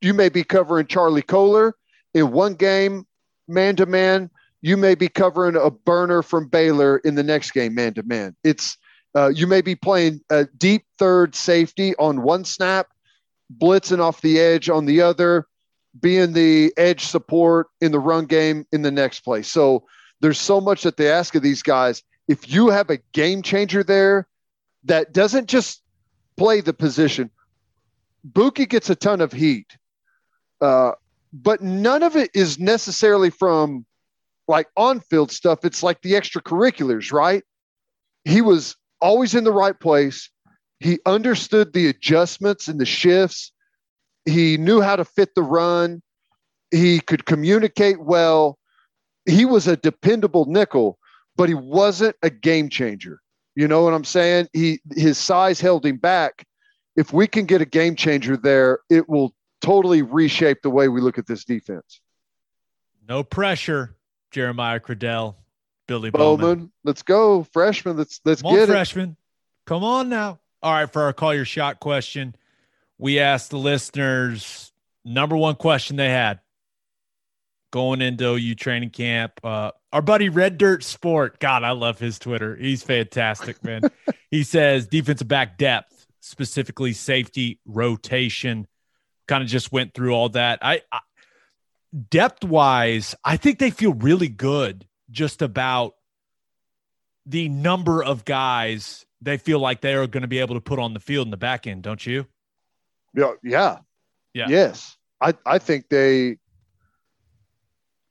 You may be covering Charlie Kolar in one game, man to man. You may be covering a burner from Baylor in the next game, man to man. It's uh, you may be playing a deep third safety on one snap, blitzing off the edge on the other, being the edge support in the run game in the next play. So there's so much that they ask of these guys. If you have a game changer there that doesn't just play the position, Bookie gets a ton of heat, uh, but none of it is necessarily from like on field stuff. It's like the extracurriculars, right? He was always in the right place. He understood the adjustments and the shifts he knew how to fit the run. He could communicate well. He was a dependable nickel, but he wasn't a game changer. You know what I'm saying? He his size held him back. If we can get a game changer there, it will totally reshape the way we look at this defense. No pressure, Jeremiah Criddell, Billy Bowman. Bowman. Let's go, freshman. Let's let's Come get on, it. freshman. Come on now. All right, for our call your shot question, we asked the listeners number one question they had going into OU training camp. Uh, our buddy Red Dirt Sport, God, I love his Twitter. He's fantastic, man. he says defensive back depth, specifically safety rotation. Kind of just went through all that. I, I depth wise, I think they feel really good just about the number of guys they feel like they are going to be able to put on the field in the back end, don't you? Yeah, yeah, Yeah. Yes, I I think they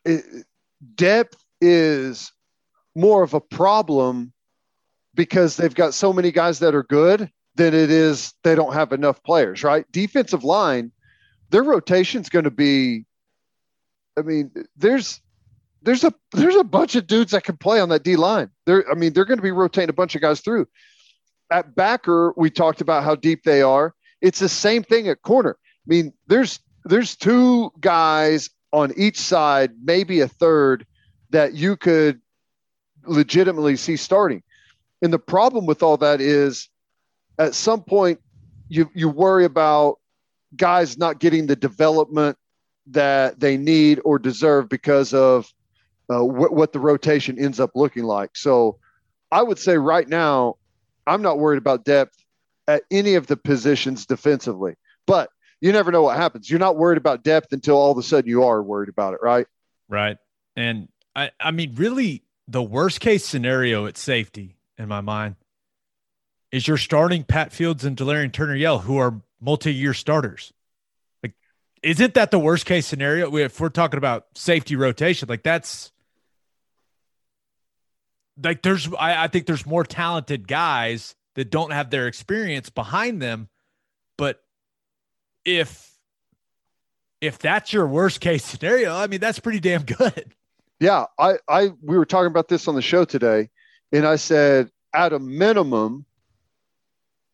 it, depth is more of a problem because they've got so many guys that are good than it is they don't have enough players. Right? Defensive line, their rotation's going to be. I mean, there's there's a there's a bunch of dudes that can play on that D line. There, I mean, they're going to be rotating a bunch of guys through. At backer, we talked about how deep they are. It's the same thing at corner. I mean, there's there's two guys on each side, maybe a third, that you could legitimately see starting. And the problem with all that is at some point you you worry about guys not getting the development that they need or deserve because of uh, wh- what the rotation ends up looking like. So I would say right now, I'm not worried about depth at any of the positions defensively. But you never know what happens. You're not worried about depth until all of a sudden you are worried about it, right? Right. And I, I mean, really, the worst case scenario at safety in my mind is you're starting Pat Fields and Delarrin Turner Yell, who are multi year starters. Like, isn't that the worst case scenario? If we're talking about safety rotation, like that's like there's, I, I think there's more talented guys that don't have their experience behind them. But if, if that's your worst case scenario, I mean, that's pretty damn good. Yeah, I, I we were talking about this on the show today, and I said at a minimum,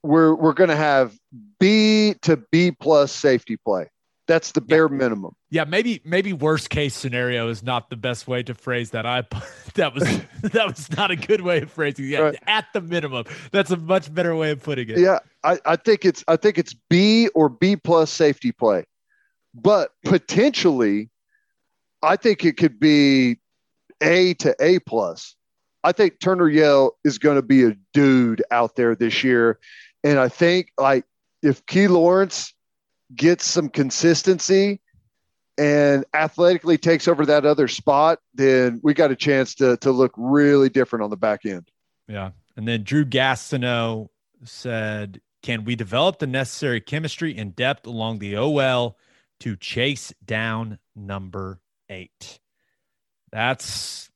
we're we're going to have B to B plus safety play. That's the bare yeah. minimum. Yeah, maybe maybe worst case scenario is not the best way to phrase that. I that was that was not a good way of phrasing it. Right. At the minimum, that's a much better way of putting it. Yeah, I, I think it's I think it's B or B plus safety play, but potentially, I think it could be A to A plus. I think Turner Yell is going to be a dude out there this year, and I think like if Key Lawrence gets some consistency and athletically takes over that other spot, then we got a chance to to look really different on the back end. Yeah. And then Drew Gastineau said, Can we develop the necessary chemistry and depth along the OL to chase down number eight? That's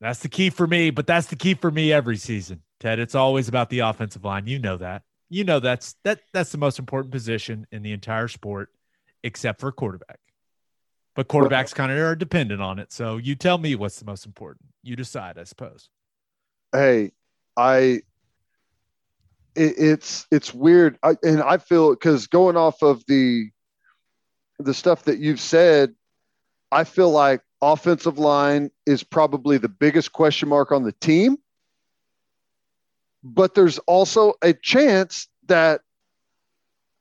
that's the key for me, but that's the key for me every season. Ted, it's always about the offensive line. You know that you know that's that that's the most important position in the entire sport, except for quarterback. But quarterbacks kind of are dependent on it. So you tell me what's the most important. You decide, I suppose. Hey, I it, it's it's weird, I, and I feel because going off of the the stuff that you've said, I feel like offensive line is probably the biggest question mark on the team but there's also a chance that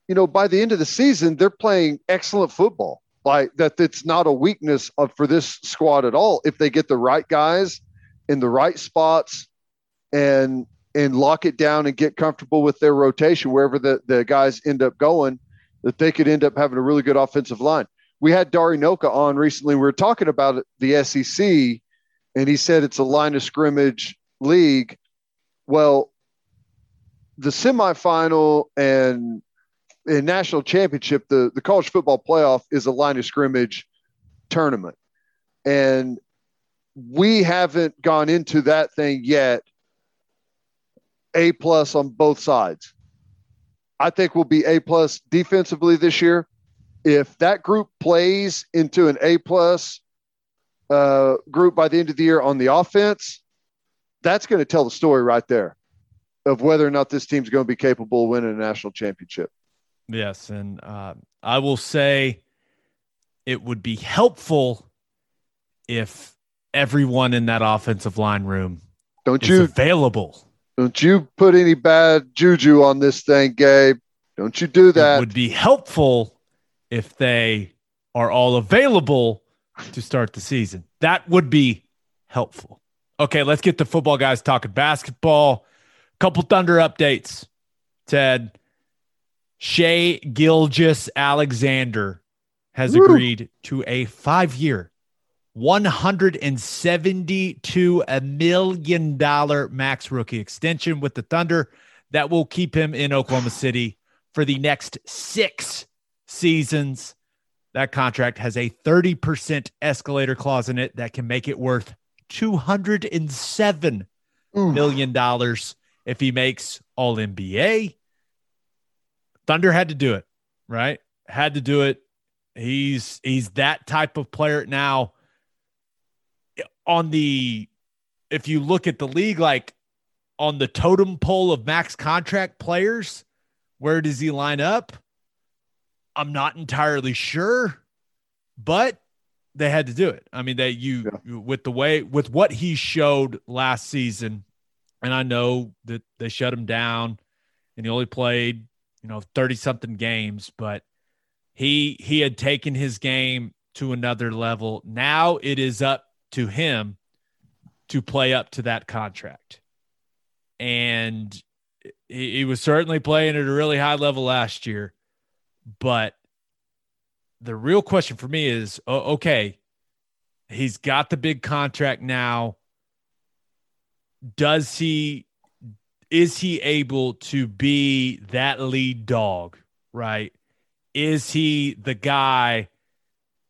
you know by the end of the season they're playing excellent football. Like that it's not a weakness of, for this squad at all. If they get the right guys in the right spots and and lock it down and get comfortable with their rotation wherever the, the guys end up going that they could end up having a really good offensive line. We had Dari Nowkhah on recently. We were talking about the sec and he said it's a line of scrimmage league. Well the semifinal and in national championship, the, the college football playoff is a line of scrimmage tournament. And we haven't gone into that thing yet. A plus on both sides. I think we'll be A plus defensively this year. If that group plays into an A plus uh, group by the end of the year on the offense, that's going to tell the story right there of whether or not this team's going to be capable of winning a national championship. Yes, and uh, I will say it would be helpful if everyone in that offensive line room don't you available. Don't you put any bad juju on this thing, Gabe. Don't you do that. It would be helpful if they are all available to start the season. That would be helpful. Okay, let's get the football guys talking basketball. Couple Thunder updates, Ted. Shai Gilgis Alexander has Woo. agreed to a five year, $172 million max rookie extension with the Thunder that will keep him in Oklahoma City for the next six seasons. That contract has a 30% escalator clause in it that can make it worth $207 million if he makes all NBA. Thunder had to do it, right? Had to do it. He's he's that type of player now. On the if you look at the league, like on the totem pole of max contract players, where does he line up? I'm not entirely sure, but they had to do it. I mean, they you yeah. with the way with what he showed last season and I know that they shut him down and he only played, you know, 30 something games, but he he had taken his game to another level. Now it is up to him to play up to that contract. And he, he was certainly playing at a really high level last year, but the real question for me is okay, he's got the big contract now does he is he able to be that lead dog, right? Is he the guy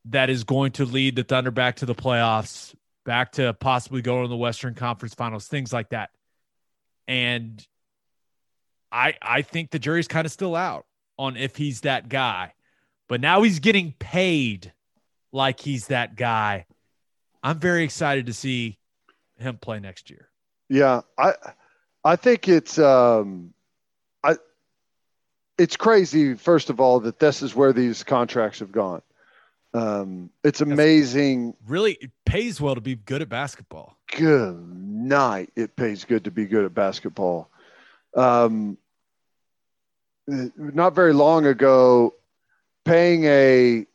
that is going to lead the Thunder back to the playoffs, back to possibly going to the Western Conference Finals, things like that? And I I think the jury's kind of still out on if he's that guy. But now he's getting paid like he's that guy. I'm very excited to see him play next year. Yeah, I I think it's um I it's crazy. First of all, that this is where these contracts have gone. Um, it's amazing. Really, it pays well to be good at basketball. Good night. It pays good to be good at basketball. Um, not very long ago, paying a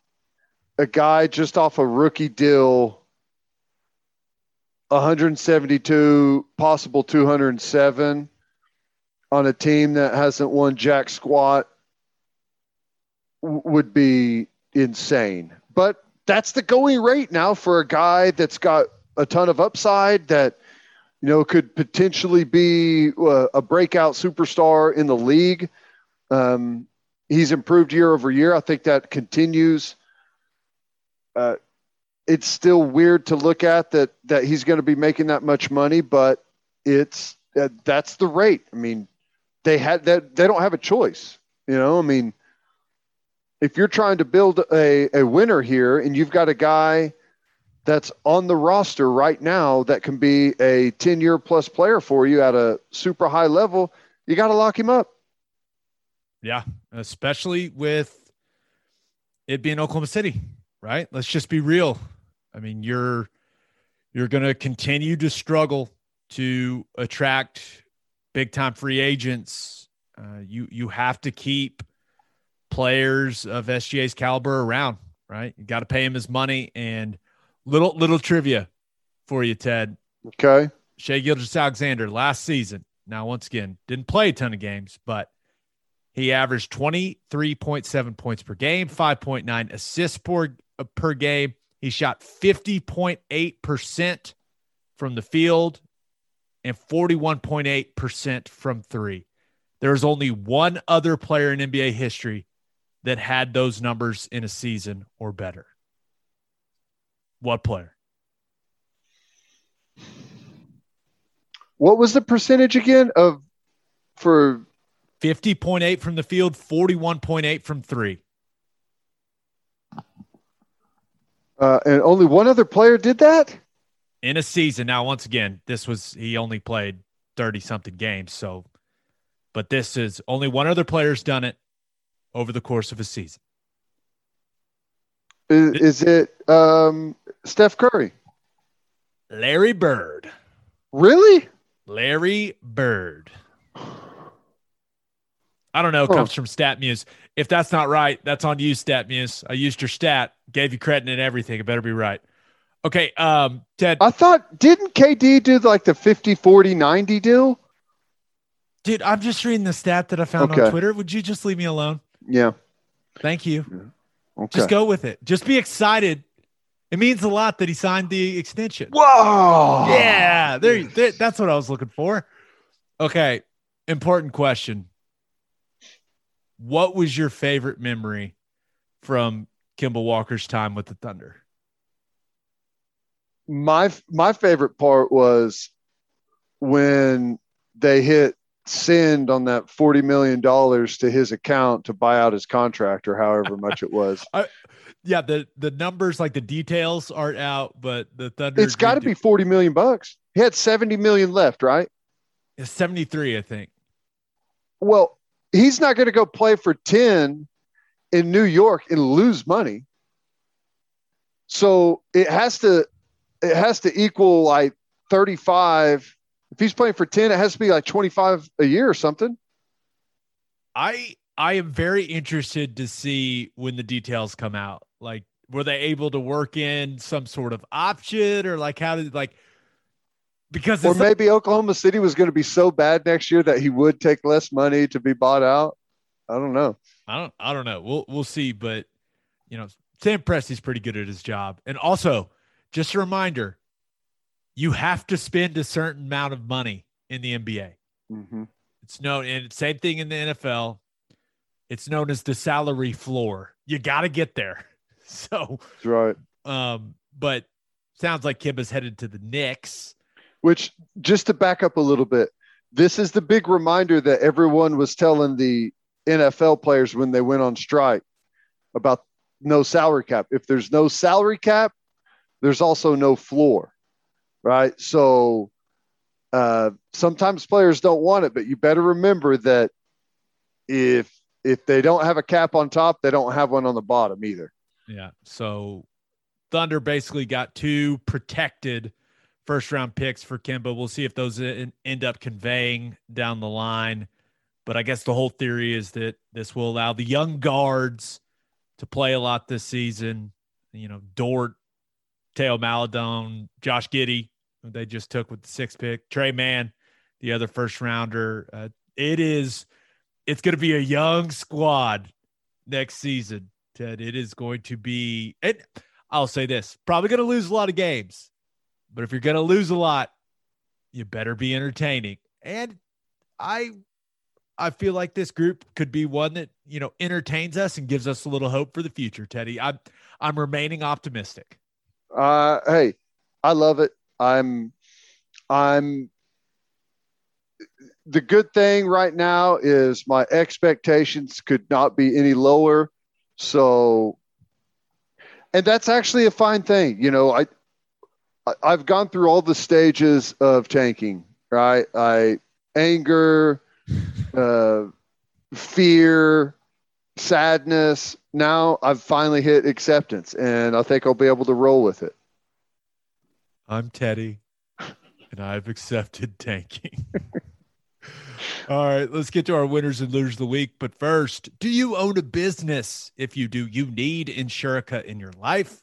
a guy just off a rookie deal 172 possible 207 on a team that hasn't won jack squat would be insane. But that's the going rate now for a guy that's got a ton of upside that you know could potentially be uh, a breakout superstar in the league. Um, he's improved year over year. I think that continues. Uh, it's still weird to look at that that he's going to be making that much money, but it's that's the rate. I mean, they had that they don't have a choice. You know, I mean, if you're trying to build a, a winner here and you've got a guy that's on the roster right now that can be a 10 year plus player for you at a super high level, you got to lock him up. Yeah, especially with it being Oklahoma City, right? Let's just be real. I mean, you're you're going to continue to struggle to attract big time free agents. Uh, you you have to keep players of SGA's caliber around, right? You got to pay him his money. And little little trivia for you, Ted. Okay. Shai Gilgeous-Alexander last season. Now, once again, didn't play a ton of games, but he averaged 23.7 points per game, 5.9 assists per, per game, he shot 50.8% from the field and 41.8% from three. There's only one other player in NBA history that had those numbers in a season or better. What player? What was the percentage again of for 50.8 from the field, 41.8 from three. Uh, and only one other player did that in a season. Now, once again, this was he only played thirty something games. So, but this is only one other player's done it over the course of a season. Is, is it um, Steph Curry? Larry Bird. Really? Larry Bird. I don't know. It comes from StatMuse. If that's not right, that's on you, StatMuse. I used your stat, gave you credit and everything. It better be right. Okay, um, Ted. I thought didn't KD do like the 50 40 90 deal? Dude, I'm just reading the stat that I found okay. on Twitter. Would you just leave me alone? Yeah. Thank you. Yeah. Okay. Just go with it. Just be excited. It means a lot that he signed the extension. Whoa. Yeah, there, there that's what I was looking for. Okay, important question what was your favorite memory from Kemba Walker's time with the Thunder? My my favorite part was when they hit send on that forty million dollars to his account to buy out his contract or however much it was. I, yeah, the the numbers like the details aren't out, but the Thunder. It's got to be forty million bucks. He had seventy million left, right? It's seventy three, I think. Well, he's not going to go play for 10 in New York and lose money. So it has to it has to equal like 35. If he's playing for 10, it has to be like 25 a year or something. I I am very interested to see when the details come out. Like were they able to work in some sort of option or like how did like because or maybe Oklahoma City was going to be so bad next year that he would take less money to be bought out. I don't know. I don't. I don't know. We'll we'll see. But you know, Sam Presti's pretty good at his job. And also, just a reminder, you have to spend a certain amount of money in the NBA. Mm-hmm. It's known, and same thing in the NFL. It's known as the salary floor. You got to get there. So that's right. Um, but sounds like Kemba's headed to the Knicks which just to back up a little bit, this is the big reminder that everyone was telling the NFL players when they went on strike about no salary cap. If there's no salary cap, there's also no floor, right? So uh, sometimes players don't want it, but you better remember that if if they don't have a cap on top, they don't have one on the bottom either. Yeah. So Thunder basically got two protected first round picks for Kemba. We'll see if those end up conveying down the line. But I guess the whole theory is that this will allow the young guards to play a lot this season. You know, Dort, Theo Maledon, Josh Giddey, who they just took with the sixth pick, Tre Mann, the other first rounder. Uh, it is, it's going to be a young squad next season. Ted, it is going to be, and I'll say this, probably going to lose a lot of games, but if you're going to lose a lot, you better be entertaining. And I I feel like this group could be one that, you know, entertains us and gives us a little hope for the future, Teddy. I'm I'm remaining optimistic. Uh hey, I love it. I'm I'm the good thing right now is my expectations could not be any lower. So and that's actually a fine thing. You know, I I've gone through all the stages of tanking, right? I anger, uh, fear, sadness. Now I've finally hit acceptance, and I think I'll be able to roll with it. I'm Teddy, and I've accepted tanking. All right, let's get to our winners and losers of the week. But first, do you own a business? If you do, you need Insurica in your life.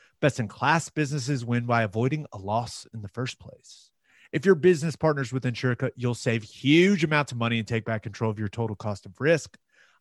Best in class businesses win by avoiding a loss in the first place. If your business partners with Insurica, you'll save huge amounts of money and take back control of your total cost of risk.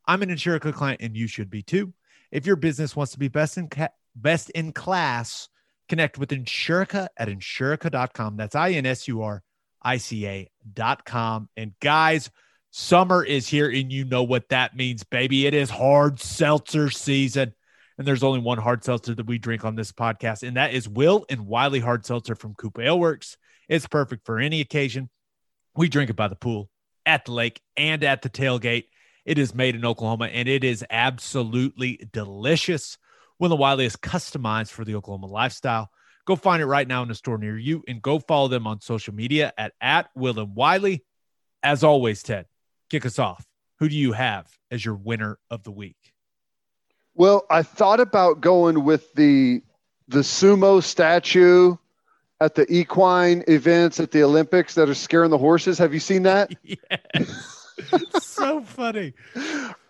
I'm an Insurica client and you should be too. If your business wants to be best in ca- best in class, connect with Insurica at insurica.com. That's I N S U R I C A.com. And guys, summer is here and you know what that means, baby. It is hard seltzer season. And there's only one hard seltzer that we drink on this podcast, and that is Will and Wiley Hard Seltzer from Coop Ale Works. It's perfect for any occasion. We drink it by the pool, at the lake, and at the tailgate. It is made in Oklahoma, and it is absolutely delicious. Will and Wiley is customized for the Oklahoma lifestyle. Go find it right now in a store near you, and go follow them on social media at, at Will and Wiley. As always, Ted, kick us off. Who do you have as your winner of the week? Well, I thought about going with the the sumo statue at the equine events at the Olympics that are scaring the horses. Have you seen that? Yes. so funny.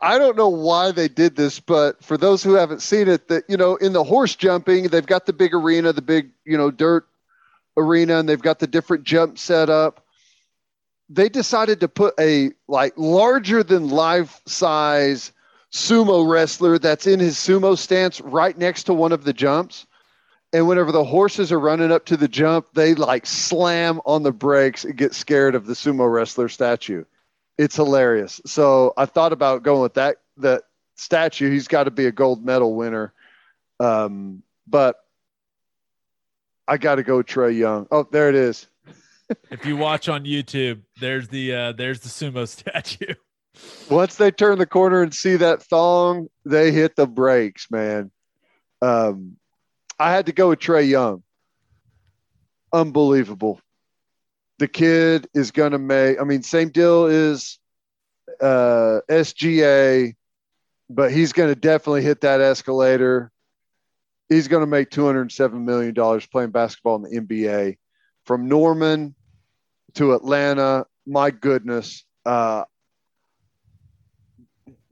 I don't know why they did this, but for those who haven't seen it, that you know, in the horse jumping, they've got the big arena, the big, you know, dirt arena, and they've got the different jump set up. They decided to put a like larger than life size sumo wrestler that's in his sumo stance right next to one of the jumps. And whenever the horses are running up to the jump, they like slam on the brakes and get scared of the sumo wrestler statue. It's hilarious. So I thought about going with that that statue. He's got to be a gold medal winner. Um, but I got to go Trae Young. Oh, there it is. if you watch on YouTube, there's the uh, there's the sumo statue. Once they turn the corner and see that thong, they hit the brakes, man. Um, I had to go with Trae Young. Unbelievable. The kid is going to make, I mean, same deal is uh, SGA, but he's going to definitely hit that escalator. He's going to make $207 million playing basketball in the NBA. From Norman to Atlanta, my goodness. Uh,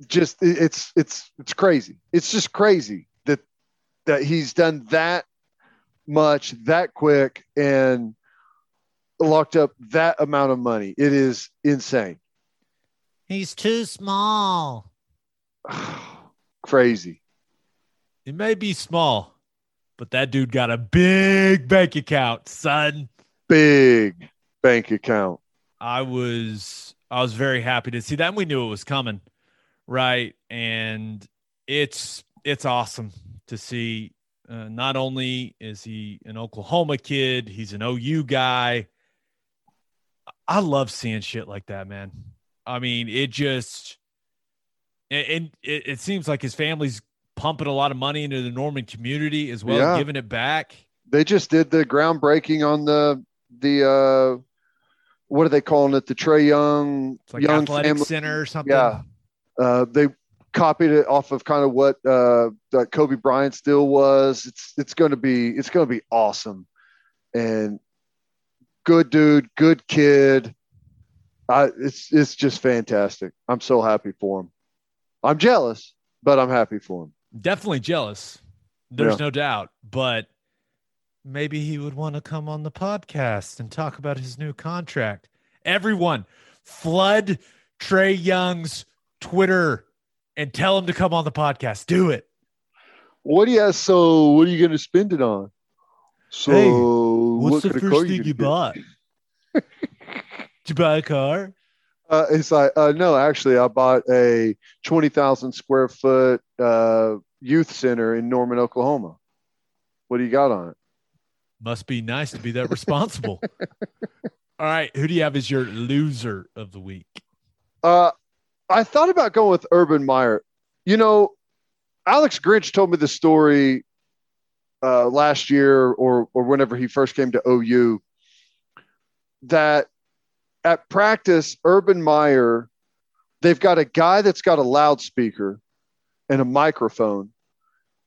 just it's it's it's crazy. It's just crazy that that he's done that much that quick and locked up that amount of money. It is insane. He's too small. crazy. It may be small, but that dude got a big bank account, son. Big bank account. I was I was very happy to see that. And we knew it was coming right? And it's it's awesome to see. Uh, not only is he an Oklahoma kid, he's an OU guy. I love seeing shit like that, man. I mean, it just and it, it seems like his family's pumping a lot of money into the Norman community as well, Yeah. giving it back. They just did the groundbreaking on the the uh what are they calling it? The Trae Young like Young athletic family. center or something. Yeah. Uh, they copied it off of kind of what uh, that Kobe Bryant still was. It's it's going to be it's going to be awesome, and good dude, good kid. I, it's it's just fantastic. I'm so happy for him. I'm jealous, but I'm happy for him. Definitely jealous. There's Yeah. no doubt. But maybe he would want to come on the podcast and talk about his new contract. Everyone, flood Trae Young's Twitter and tell him to come on the podcast. Do it. What do you have? So, what are you going to spend it on? So, Hey, what What's the first thing you bought? Did you buy a car? Uh, it's like, uh, no, actually, I bought a 20,000 square foot uh, youth center in Norman, Oklahoma. What do you got on it? Must be nice to be that responsible. All right. Who do you have as your loser of the week? Uh, I thought about going with Urban Meyer. You know, Alex Grinch told me the story uh, last year or or whenever he first came to OU that at practice, Urban Meyer, they've got a guy that's got a loudspeaker and a microphone.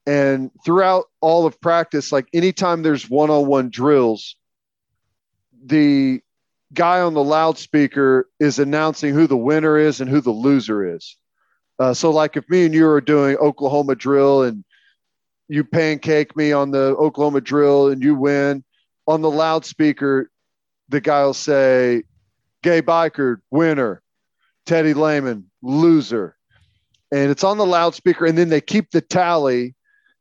And throughout all of practice, like anytime there's one on one drills, the guy on the loudspeaker is announcing who the winner is and who the loser is. Uh, so, like if me and you are doing Oklahoma drill and you pancake me on the Oklahoma drill and you win, on the loudspeaker, the guy will say, Gabe Ikard, winner, Teddy Lehman, loser. And it's on the loudspeaker, and then they keep the tally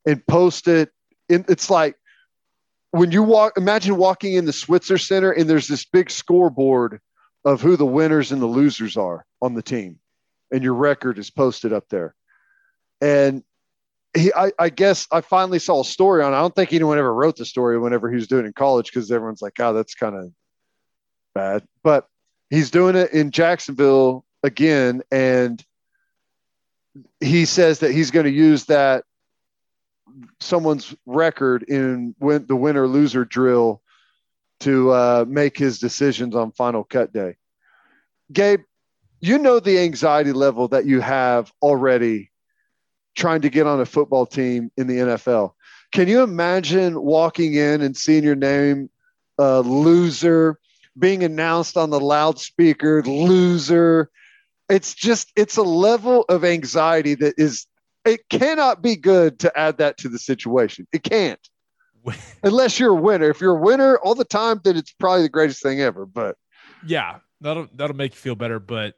and post it. In, it's like when you walk, imagine walking in the Switzer Center and there's this big scoreboard of who the winners and the losers are on the team, and your record is posted up there. And he, I, I guess I finally saw a story on. I don't think anyone ever wrote the story whenever he was doing it in college because everyone's like, "Oh, that's kind of bad." But he's doing it in Jacksonville again, and he says that he's going to use that someone's record in win, the winner loser drill to uh, make his decisions on final cut day. Gabe, you know the anxiety level that you have already trying to get on a football team in the NFL. Can you imagine walking in and seeing your name uh, loser being announced on the loudspeaker loser? It's just it's a level of anxiety that is it cannot be good to add that to the situation. It can't. Unless you're a winner. If you're a winner all the time, then it's probably the greatest thing ever. But Yeah, that'll that'll make you feel better. But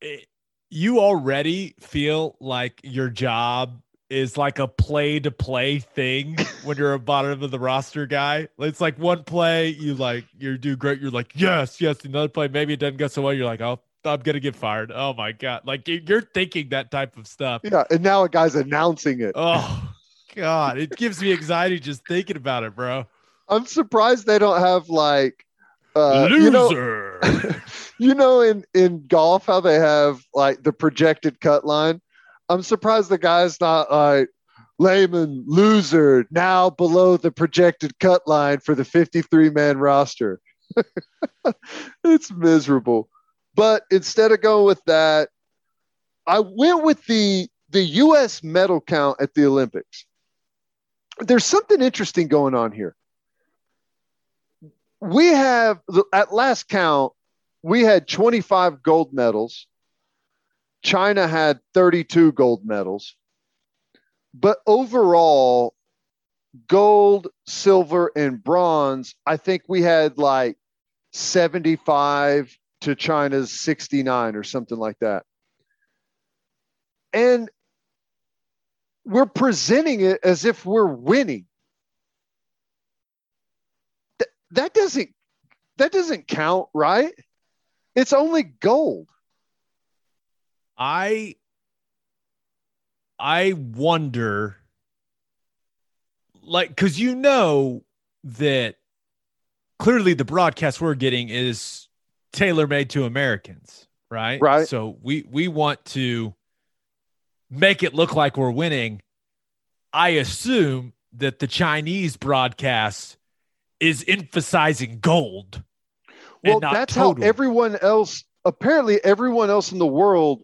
it, you already feel like your job is like a play to play thing when you're a bottom of the roster guy. It's like one play, you like you do great. You're like yes, yes. Another play, maybe it doesn't go so well. You're like oh. I'm gonna get fired. Oh my god! Like you- you're thinking that type of stuff. yeah, and now a guy's announcing it. Oh god, it gives me anxiety just thinking about it, bro. I'm surprised they don't have like uh, you know Loser. you know in in golf how they have like the projected cut line. I'm surprised the guy's not like Lehman loser now below the projected cut line for the 53 man roster. it's miserable. But instead of going with that, I went with the the US medal count at the Olympics. There's something interesting going on here. We have at last count we had 25 gold medals. China had 32 gold medals. But overall, gold, silver, and bronze, I think we had like 75 to China's 69 or something like that. And we're presenting it as if we're winning. Th- that doesn't that doesn't count, right? It's only gold. I I wonder, like, because you know that clearly the broadcast we're getting is tailor made to Americans, right? Right. So we we want to make it look like we're winning. I assume that the Chinese broadcast is emphasizing gold. Well, not that's total. how everyone else. Apparently, everyone else in the world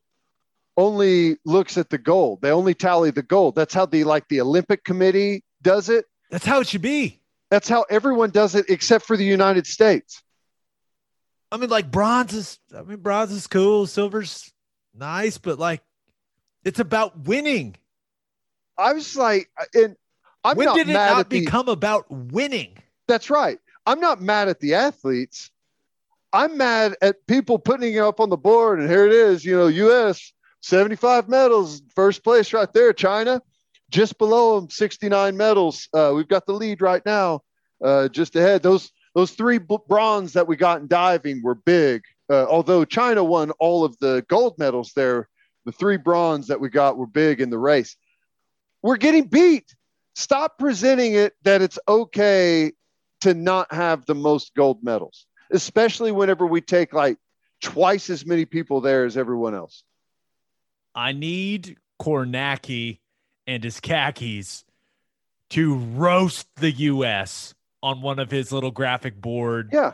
only looks at the gold. They only tally the gold. That's how the like the Olympic Committee does it. That's how it should be. That's how everyone does it, except for the United States. I mean, like bronze is. I mean, bronze is cool. Silver's nice, but like, it's about winning. I was like, and I'm when not did it mad not at the. become about winning? That's right. I'm not mad at the athletes. I'm mad at people putting it up on the board, and here it is. You know, U.S. 75 medals, first place right there. China, just below them, 69 medals. Uh, we've got the lead right now, uh, just ahead. Those those three b- bronze that we got in diving were big. Uh, although China won all of the gold medals there, the three bronze that we got were big in the race. We're getting beat. Stop presenting it that it's okay to not have the most gold medals, especially whenever we take like twice as many people there as everyone else. I need Kornacki and his khakis to roast the U.S. on one of his little graphic board Yeah.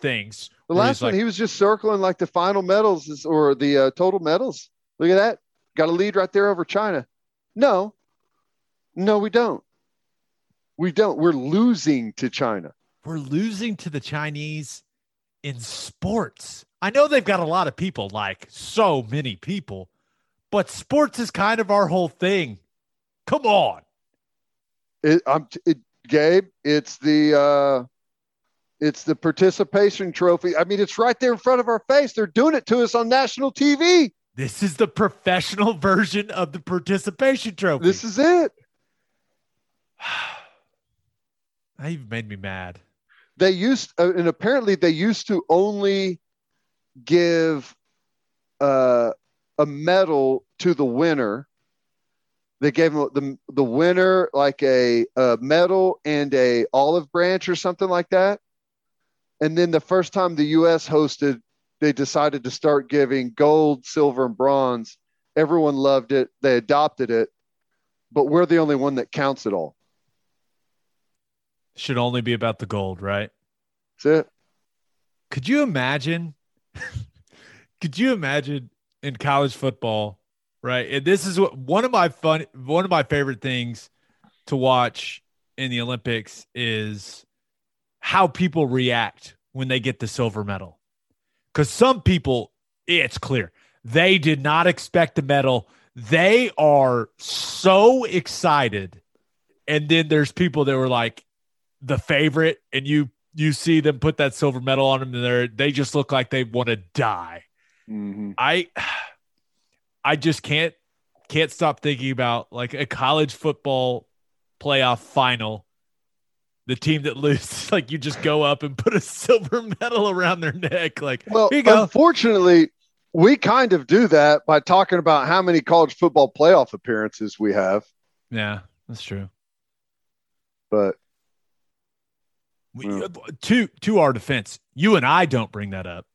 things. The last one, like, he was just circling like the final medals is, or the uh, total medals. Look at that. Got a lead right there over China. No, no, we don't. We don't. We're losing to China. we're losing to the Chinese in sports. I know they've got a lot of people, like so many people, but sports is kind of our whole thing. Come on. It, I'm, it, Gabe, it's the uh, it's the participation trophy. I mean, it's right there in front of our face. They're doing it to us on national TV. This is the professional version of the participation trophy. This is it. You've made me mad. They used, uh, and apparently they used to only give uh, a medal to the winner. They gave them the the winner like a, a medal and a olive branch or something like that. And then the first time the U.S. hosted, they decided to start giving gold, silver, and bronze. Everyone loved it. They adopted it, but we're the only one that counts it all. Should only be about the gold, right? That's it. Could you imagine? could you imagine in college football, right? And this is what one of my fun, one of my favorite things to watch in the Olympics is how people react when they get the silver medal. Because some people, it's clear they did not expect the medal. They are so excited, and then there's people that were like the favorite, and you you see them put that silver medal on them and they they just look like they want to die. Mhm. I I just can't can't stop thinking about like a college football playoff final. The team that loses, like you just go up and put a silver medal around their neck. Like, Well, here you go. unfortunately, we kind of do that by talking about how many college football playoff appearances we have. Yeah, that's true. But We, Yeah. To to our defense, you and I don't bring that up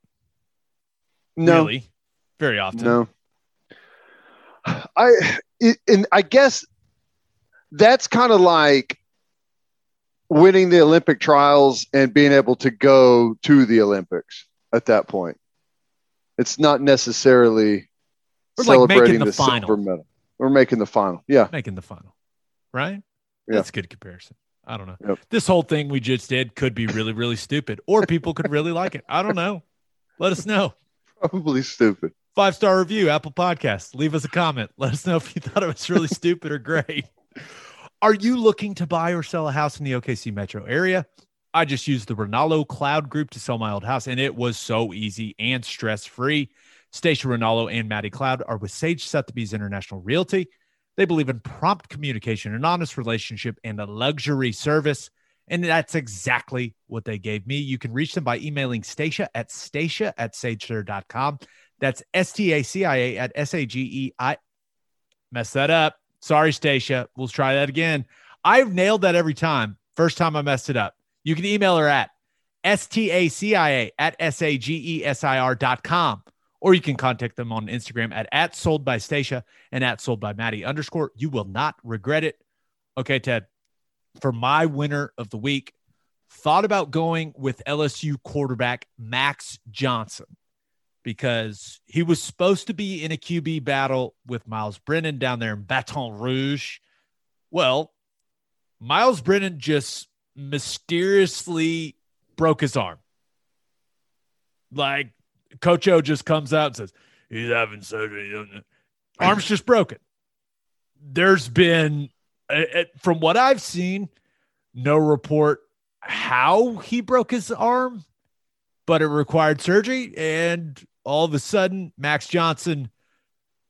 no, really very often. no. I it, and I guess that's kind of like winning the Olympic trials and being able to go to the Olympics at that point. It's not necessarily like making celebrating the the, final. silver medal. We're making the final. Yeah. making the final, right? Yeah. That's a good comparison. I don't know. Yep. This whole thing we just did could be really, really stupid, or people could really like it. I don't know. Let us know. Probably stupid. Five star review, Apple Podcasts. Leave us a comment. Let us know if you thought it was really stupid or great. Are you looking to buy or sell a house in the OKC metro area? I just used the Ronaldo Cloud Group to sell my old house, and it was so easy and stress free. Stacia Ronaldo and Maddie Cloud are with Sage Sotheby's International Realty. They believe in prompt communication, an honest relationship, and a luxury service. And that's exactly what they gave me. You can reach them by emailing Stacia at stacia at sagesir.com. That's S T A C I A at S A G E I. Mess that up. Sorry, Stacia. We'll try that again. I've nailed that every time. First time I messed it up. You can email her at S-T-A-C-I-A at S-A-G-E-S-I-R dot com. Or you can contact them on Instagram at, at sold by Stacia and at sold by Maddie underscore. You will not regret it. Okay, Ted. For my winner of the week, thought about going with LSU quarterback Max Johnson because he was supposed to be in a QB battle with Myles Brennan down there in Baton Rouge. Well, Myles Brennan just mysteriously broke his arm. Like Coach O just comes out and says, he's having surgery. Arm's just broken. There's been, from what I've seen, no report how he broke his arm, but it required surgery. And all of a sudden, Max Johnson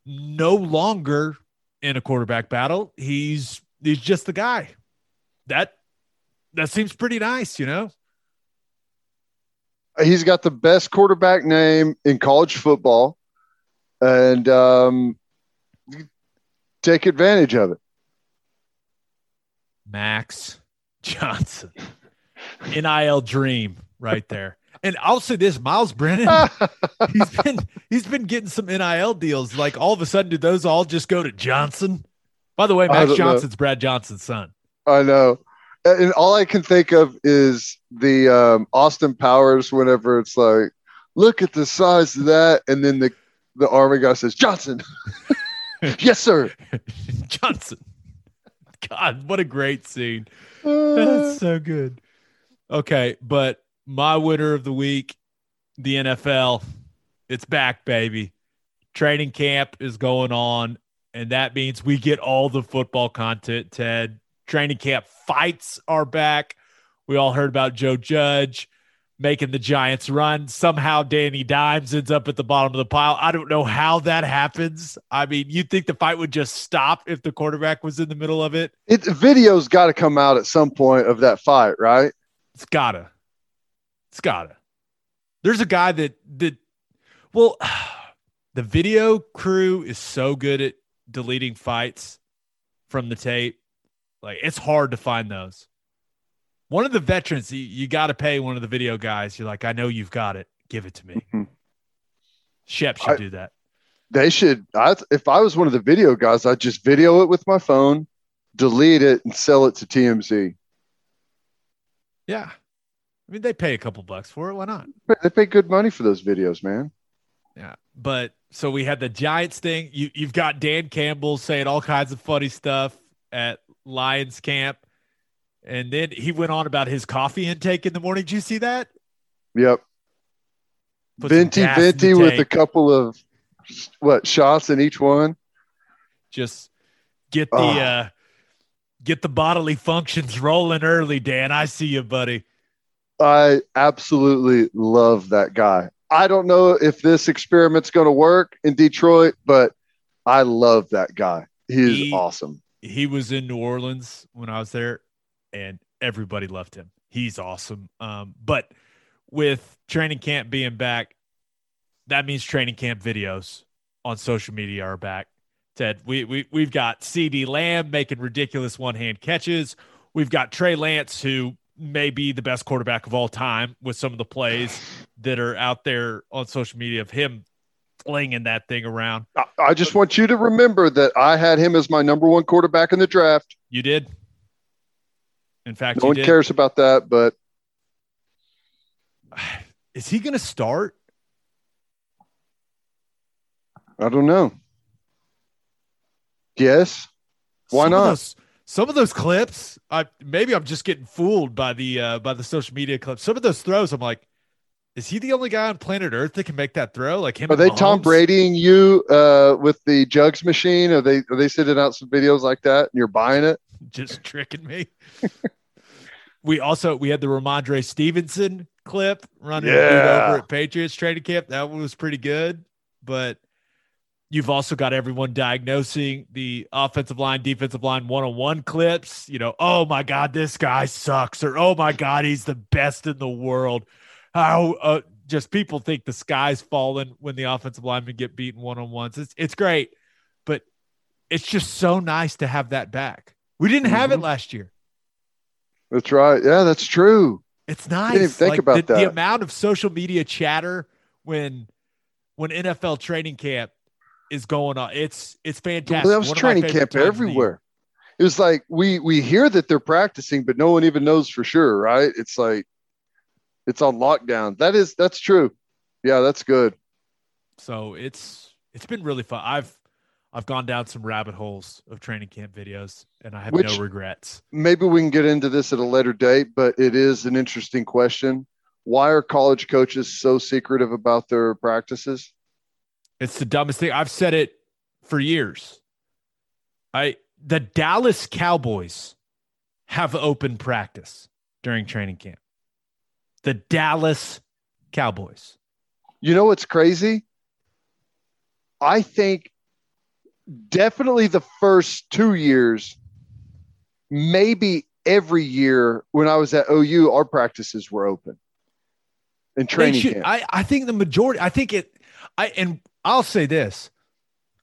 no longer in a quarterback battle. He's he's just the guy. That that seems pretty nice, you know. He's got the best quarterback name in college football, and um, take advantage of it. Max Johnson, NIL dream right there. And I'll say this, Myles Brennan, he's been he's been getting some NIL deals. Like all of a sudden, do those all just go to Johnson? By the way, Max Johnson's know. Brad Johnson's son. I know and all I can think of is the um, Austin Powers. Whenever it's like, look at the size of that, and then the the army guy says Johnson. yes, sir. Johnson. God, what a great scene. That's so good. Okay, but my winner of the week, the NFL, it's back, baby. Training camp is going on, and that means we get all the football content, Ted training camp fights are back. We all heard about Joe Judge making the Giants run. Somehow Danny Dimes ends up at the bottom of the pile. I don't know how that happens. I mean, you'd think the fight would just stop if the quarterback was in the middle of it. It video's got to come out at some point of that fight, right? It's gotta. It's gotta. There's a guy that that well, the video crew is so good at deleting fights from the tape like it's hard to find those. One of the veterans, you, you got to pay one of the video guys. You're like, I know you've got it. Give it to me. Mm-hmm. Shep should I, do that. They should. I, if I was one of the video guys, I'd just video it with my phone, delete it, and sell it to TMZ. Yeah. I mean, they pay a couple bucks for it. Why not? They pay good money for those videos, man. Yeah. But so we had the Giants thing. You, you've got Dan Campbell saying all kinds of funny stuff at Lions camp. And then he went on about his coffee intake in the morning. Did you see that? Yep. Put venti venti with a couple of what shots in each one. Just get the oh. uh get the bodily functions rolling early, Dan. I see you, buddy. I absolutely love that guy. I don't know if this experiment's going to work in Detroit, but I love that guy. He's he, awesome he was in New Orleans when I was there, and everybody loved him. He's awesome. Um, but with training camp being back, that means training camp videos on social media are back. Ted, we, we we've got CeeDee Lamb making ridiculous one hand catches. We've got Trey Lance, who may be the best quarterback of all time with some of the plays that are out there on social media of him flinging that thing around. I just want you to remember that I had him as my number one quarterback in the draft. You did. In fact, no one did. cares about that, but is he going to start? I don't know. Yes. Why some not? Those, some of those clips, I maybe I'm just getting fooled by the uh, by the social media clips. Some of those throws, I'm like, is he the only guy on planet Earth that can make that throw? Like him? Are they Mahomes? Tom Bradying you uh, with the jugs machine? Are they are they sending out some videos like that and you're buying it? Just tricking me. we also we had the Rhamondre Stevenson clip running yeah. over at Patriots training camp. That one was pretty good, but you've also got everyone diagnosing the offensive line, defensive line one on one clips. You know, oh my God, this guy sucks, or oh my God, he's the best in the world how uh, just people think the sky's falling when the offensive linemen get beaten one on ones. It's it's great, but it's just so nice to have that back. We didn't have it Mhm. last year. That's right. Yeah, that's true. It's nice. Didn't even think Like, about the, the amount of social media chatter when when NFL training camp is going on. It's it's fantastic. Well, that was One training camp times of the year. everywhere. It was like we we hear that they're practicing, but no one even knows for sure, right? It's like it's on lockdown. That is that's true. Yeah, that's good. So it's it's been really fun. I've I've gone down some rabbit holes of training camp videos, and I have Which- no regrets. Maybe we can get into this at a later date, but it is an interesting question. Why are college coaches so secretive about their practices? It's the dumbest thing. I've said it for years. I the Dallas Cowboys have open practice during training camp. The Dallas Cowboys. You know what's crazy? I think definitely the first two years, maybe every year when I was at OU, our practices were open in They training should- camp. I, I think the majority, I think it, I, and I'll say this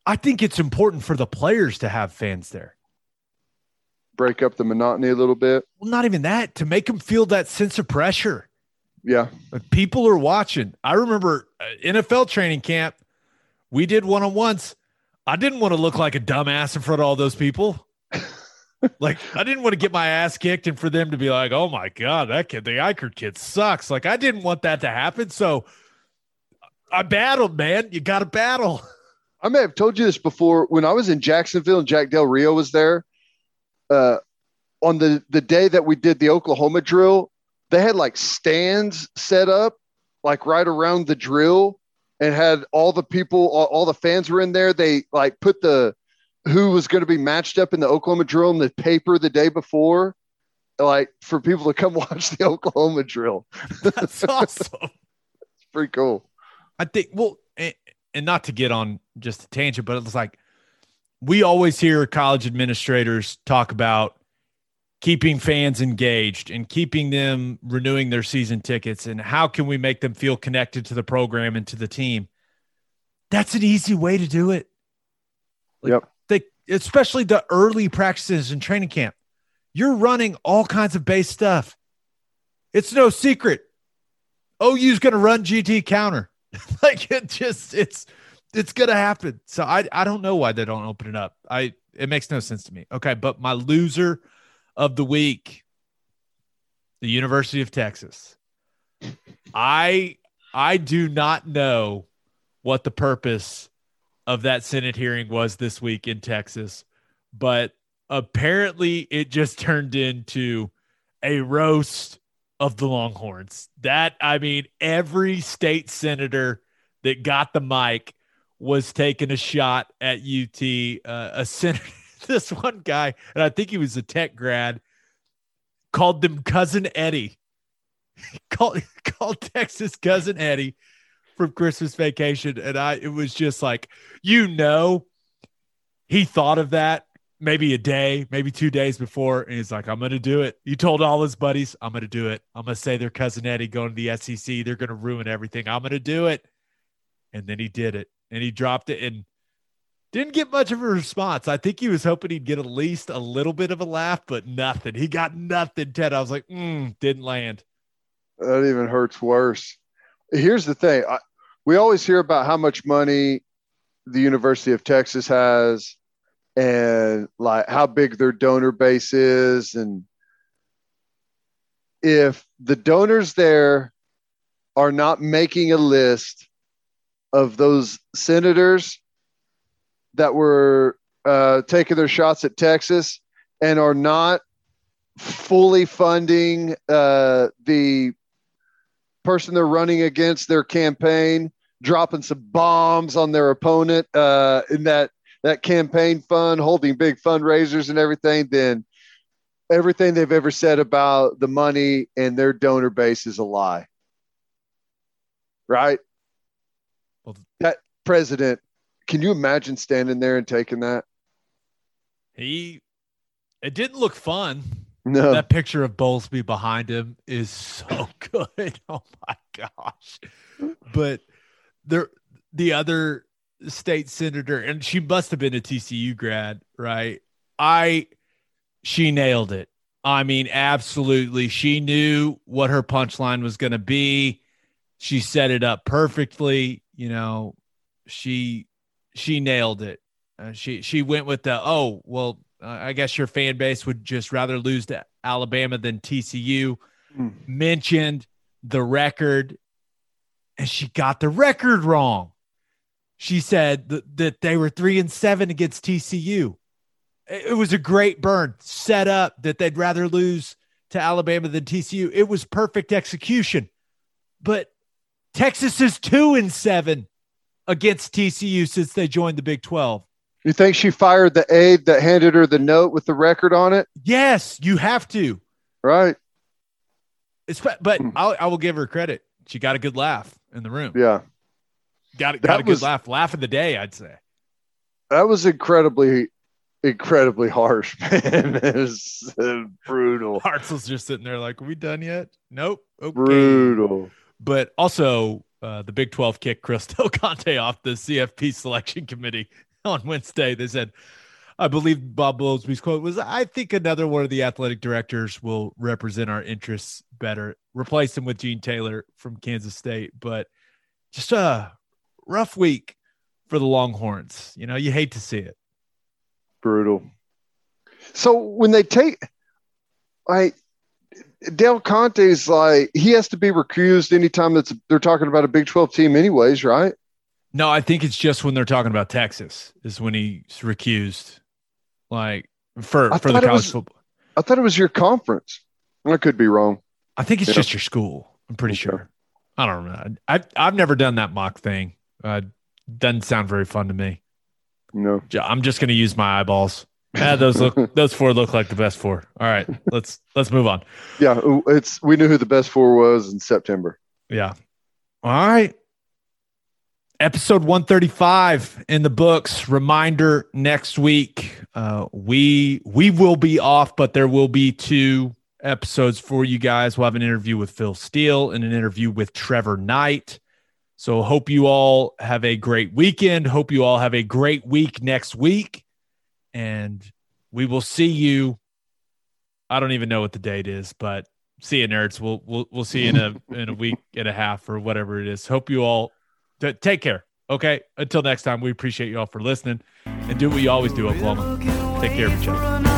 I think it's important for the players to have fans there. Break up the monotony a little bit. Well, not even that, to make them feel that sense of pressure. Yeah. Like people are watching. I remember uh, NFL training camp, we did one on ones. I didn't want to look like a dumbass in front of all those people. like I didn't want to get my ass kicked and for them to be like, "Oh my god, that kid, the Ikard kid sucks." Like I didn't want that to happen. So I battled, man. You got to battle. I may have told you this before. When I was in Jacksonville and Jack Del Rio was there, uh, on the, the day that we did the Oklahoma drill, they had like stands set up like right around the drill and had all the people, all, all the fans were in there. They like put the who was going to be matched up in the Oklahoma drill in the paper the day before, like for people to come watch the Oklahoma drill. That's awesome. It's pretty cool. I think well, and, and not to get on just a tangent, but it's like we always hear college administrators talk about keeping fans engaged and keeping them renewing their season tickets and how can we make them feel connected to the program and to the team. That's an easy way to do it. Like, Yep. They, especially the early practices and training camp. You're running all kinds of base stuff. It's no secret. OU's going to run GT counter. like it just it's it's gonna happen. So I I don't know why they don't open it up. I it makes no sense to me. Okay, but my loser of the week, the University of Texas. I I do not know what the purpose of that Senate hearing was this week in Texas, but apparently it just turned into a roast of the Longhorns. That I mean, every state senator that got the mic was taking a shot at UT. Uh, a senator, this one guy, and I think he was a tech grad, called them cousin Eddie. called called Texas cousin Eddie from Christmas Vacation, and I it was just like you know, he thought of that maybe a day, maybe two days before, and he's like, "I'm going to do it." He told all his buddies, "I'm going to do it. I'm going to say they're cousin Eddie going to the SEC. They're going to ruin everything. I'm going to do it." And then he did it, and he dropped it, and didn't get much of a response. I think he was hoping he'd get at least a little bit of a laugh, but nothing. He got nothing. Ted, I was like, mm, didn't land. That even hurts worse. Here's the thing. I, we always hear about how much money the University of Texas has and like how big their donor base is. And if the donors there are not making a list of those senators that were uh, taking their shots at Texas and are not fully funding uh, the person they're running against their campaign, dropping some bombs on their opponent uh, in that that campaign fund, holding big fundraisers and everything, then everything they've ever said about the money and their donor base is a lie. Right? Well- that president, can you imagine standing there and taking that? He, it didn't look fun. No. That picture of Bowlesby behind him is so good. Oh my gosh. But there the other state senator, and she must have been a TCU grad, right? I, she nailed it. I mean, absolutely. She knew what her punchline was going to be. She set it up perfectly. You know, she she nailed it. Uh, she she went with the oh well, uh, I guess your fan base would just rather lose to Alabama than TCU. Mm. Mentioned the record, and she got the record wrong. She said that, that they were three and seven against TCU. It it was a great burn set up that they'd rather lose to Alabama than TCU. It was perfect execution. But Texas is two and seven against TCU since they joined the Big 12. You think she fired the aide that handed her the note with the record on it? Yes, you have to. Right. It's, but Hmm. I'll, I will give her credit. She got a good laugh in the room. Yeah. Got, got That a good was- laugh. Laugh of the day, I'd say. That was incredibly, incredibly harsh, man. It was uh, brutal. Hartzell's just sitting there like, are we done yet? Nope. Okay. Brutal. But also, uh, the Big 12 kicked Chris Del Conte off the CFP selection committee on Wednesday. They said, I believe Bob Bowlesby's quote was, I think another one of the athletic directors will represent our interests better. Replace him with Gene Taylor from Kansas State. But just a rough week for the Longhorns. You know, you hate to see it. Brutal. So when they take, like, Del Conte's like he has to be recused anytime that's they're talking about a Big Twelve team, anyways, right? No, I think it's just when they're talking about Texas is when he's recused, like for I for the thought it college was- football. I thought it was your conference. I could be wrong. I think it's Yeah. just your school. I'm pretty Okay. sure. I don't know. I I've never done that mock thing. Uh, doesn't sound very fun to me. No. I'm just going to use my eyeballs. Ah, those look those four look like the best four. All right, let's let's move on. Yeah, it's we knew who the best four was in September. Yeah. All right. Episode 135 in the books. Reminder next week. Uh, we we will be off, but there will be two episodes for you guys. We'll have an interview with Phil Steele and an interview with Trevor Knight. So hope you all have a great weekend. Hope you all have a great week next week. And we will see you. I don't even know what the date is, but see you nerds. We'll we'll we'll see you in a in a week and a half or whatever it is. Hope you all t- take care. Okay. Until next time, we appreciate you all for listening and do what you always do, Oklahoma. Take care of each other.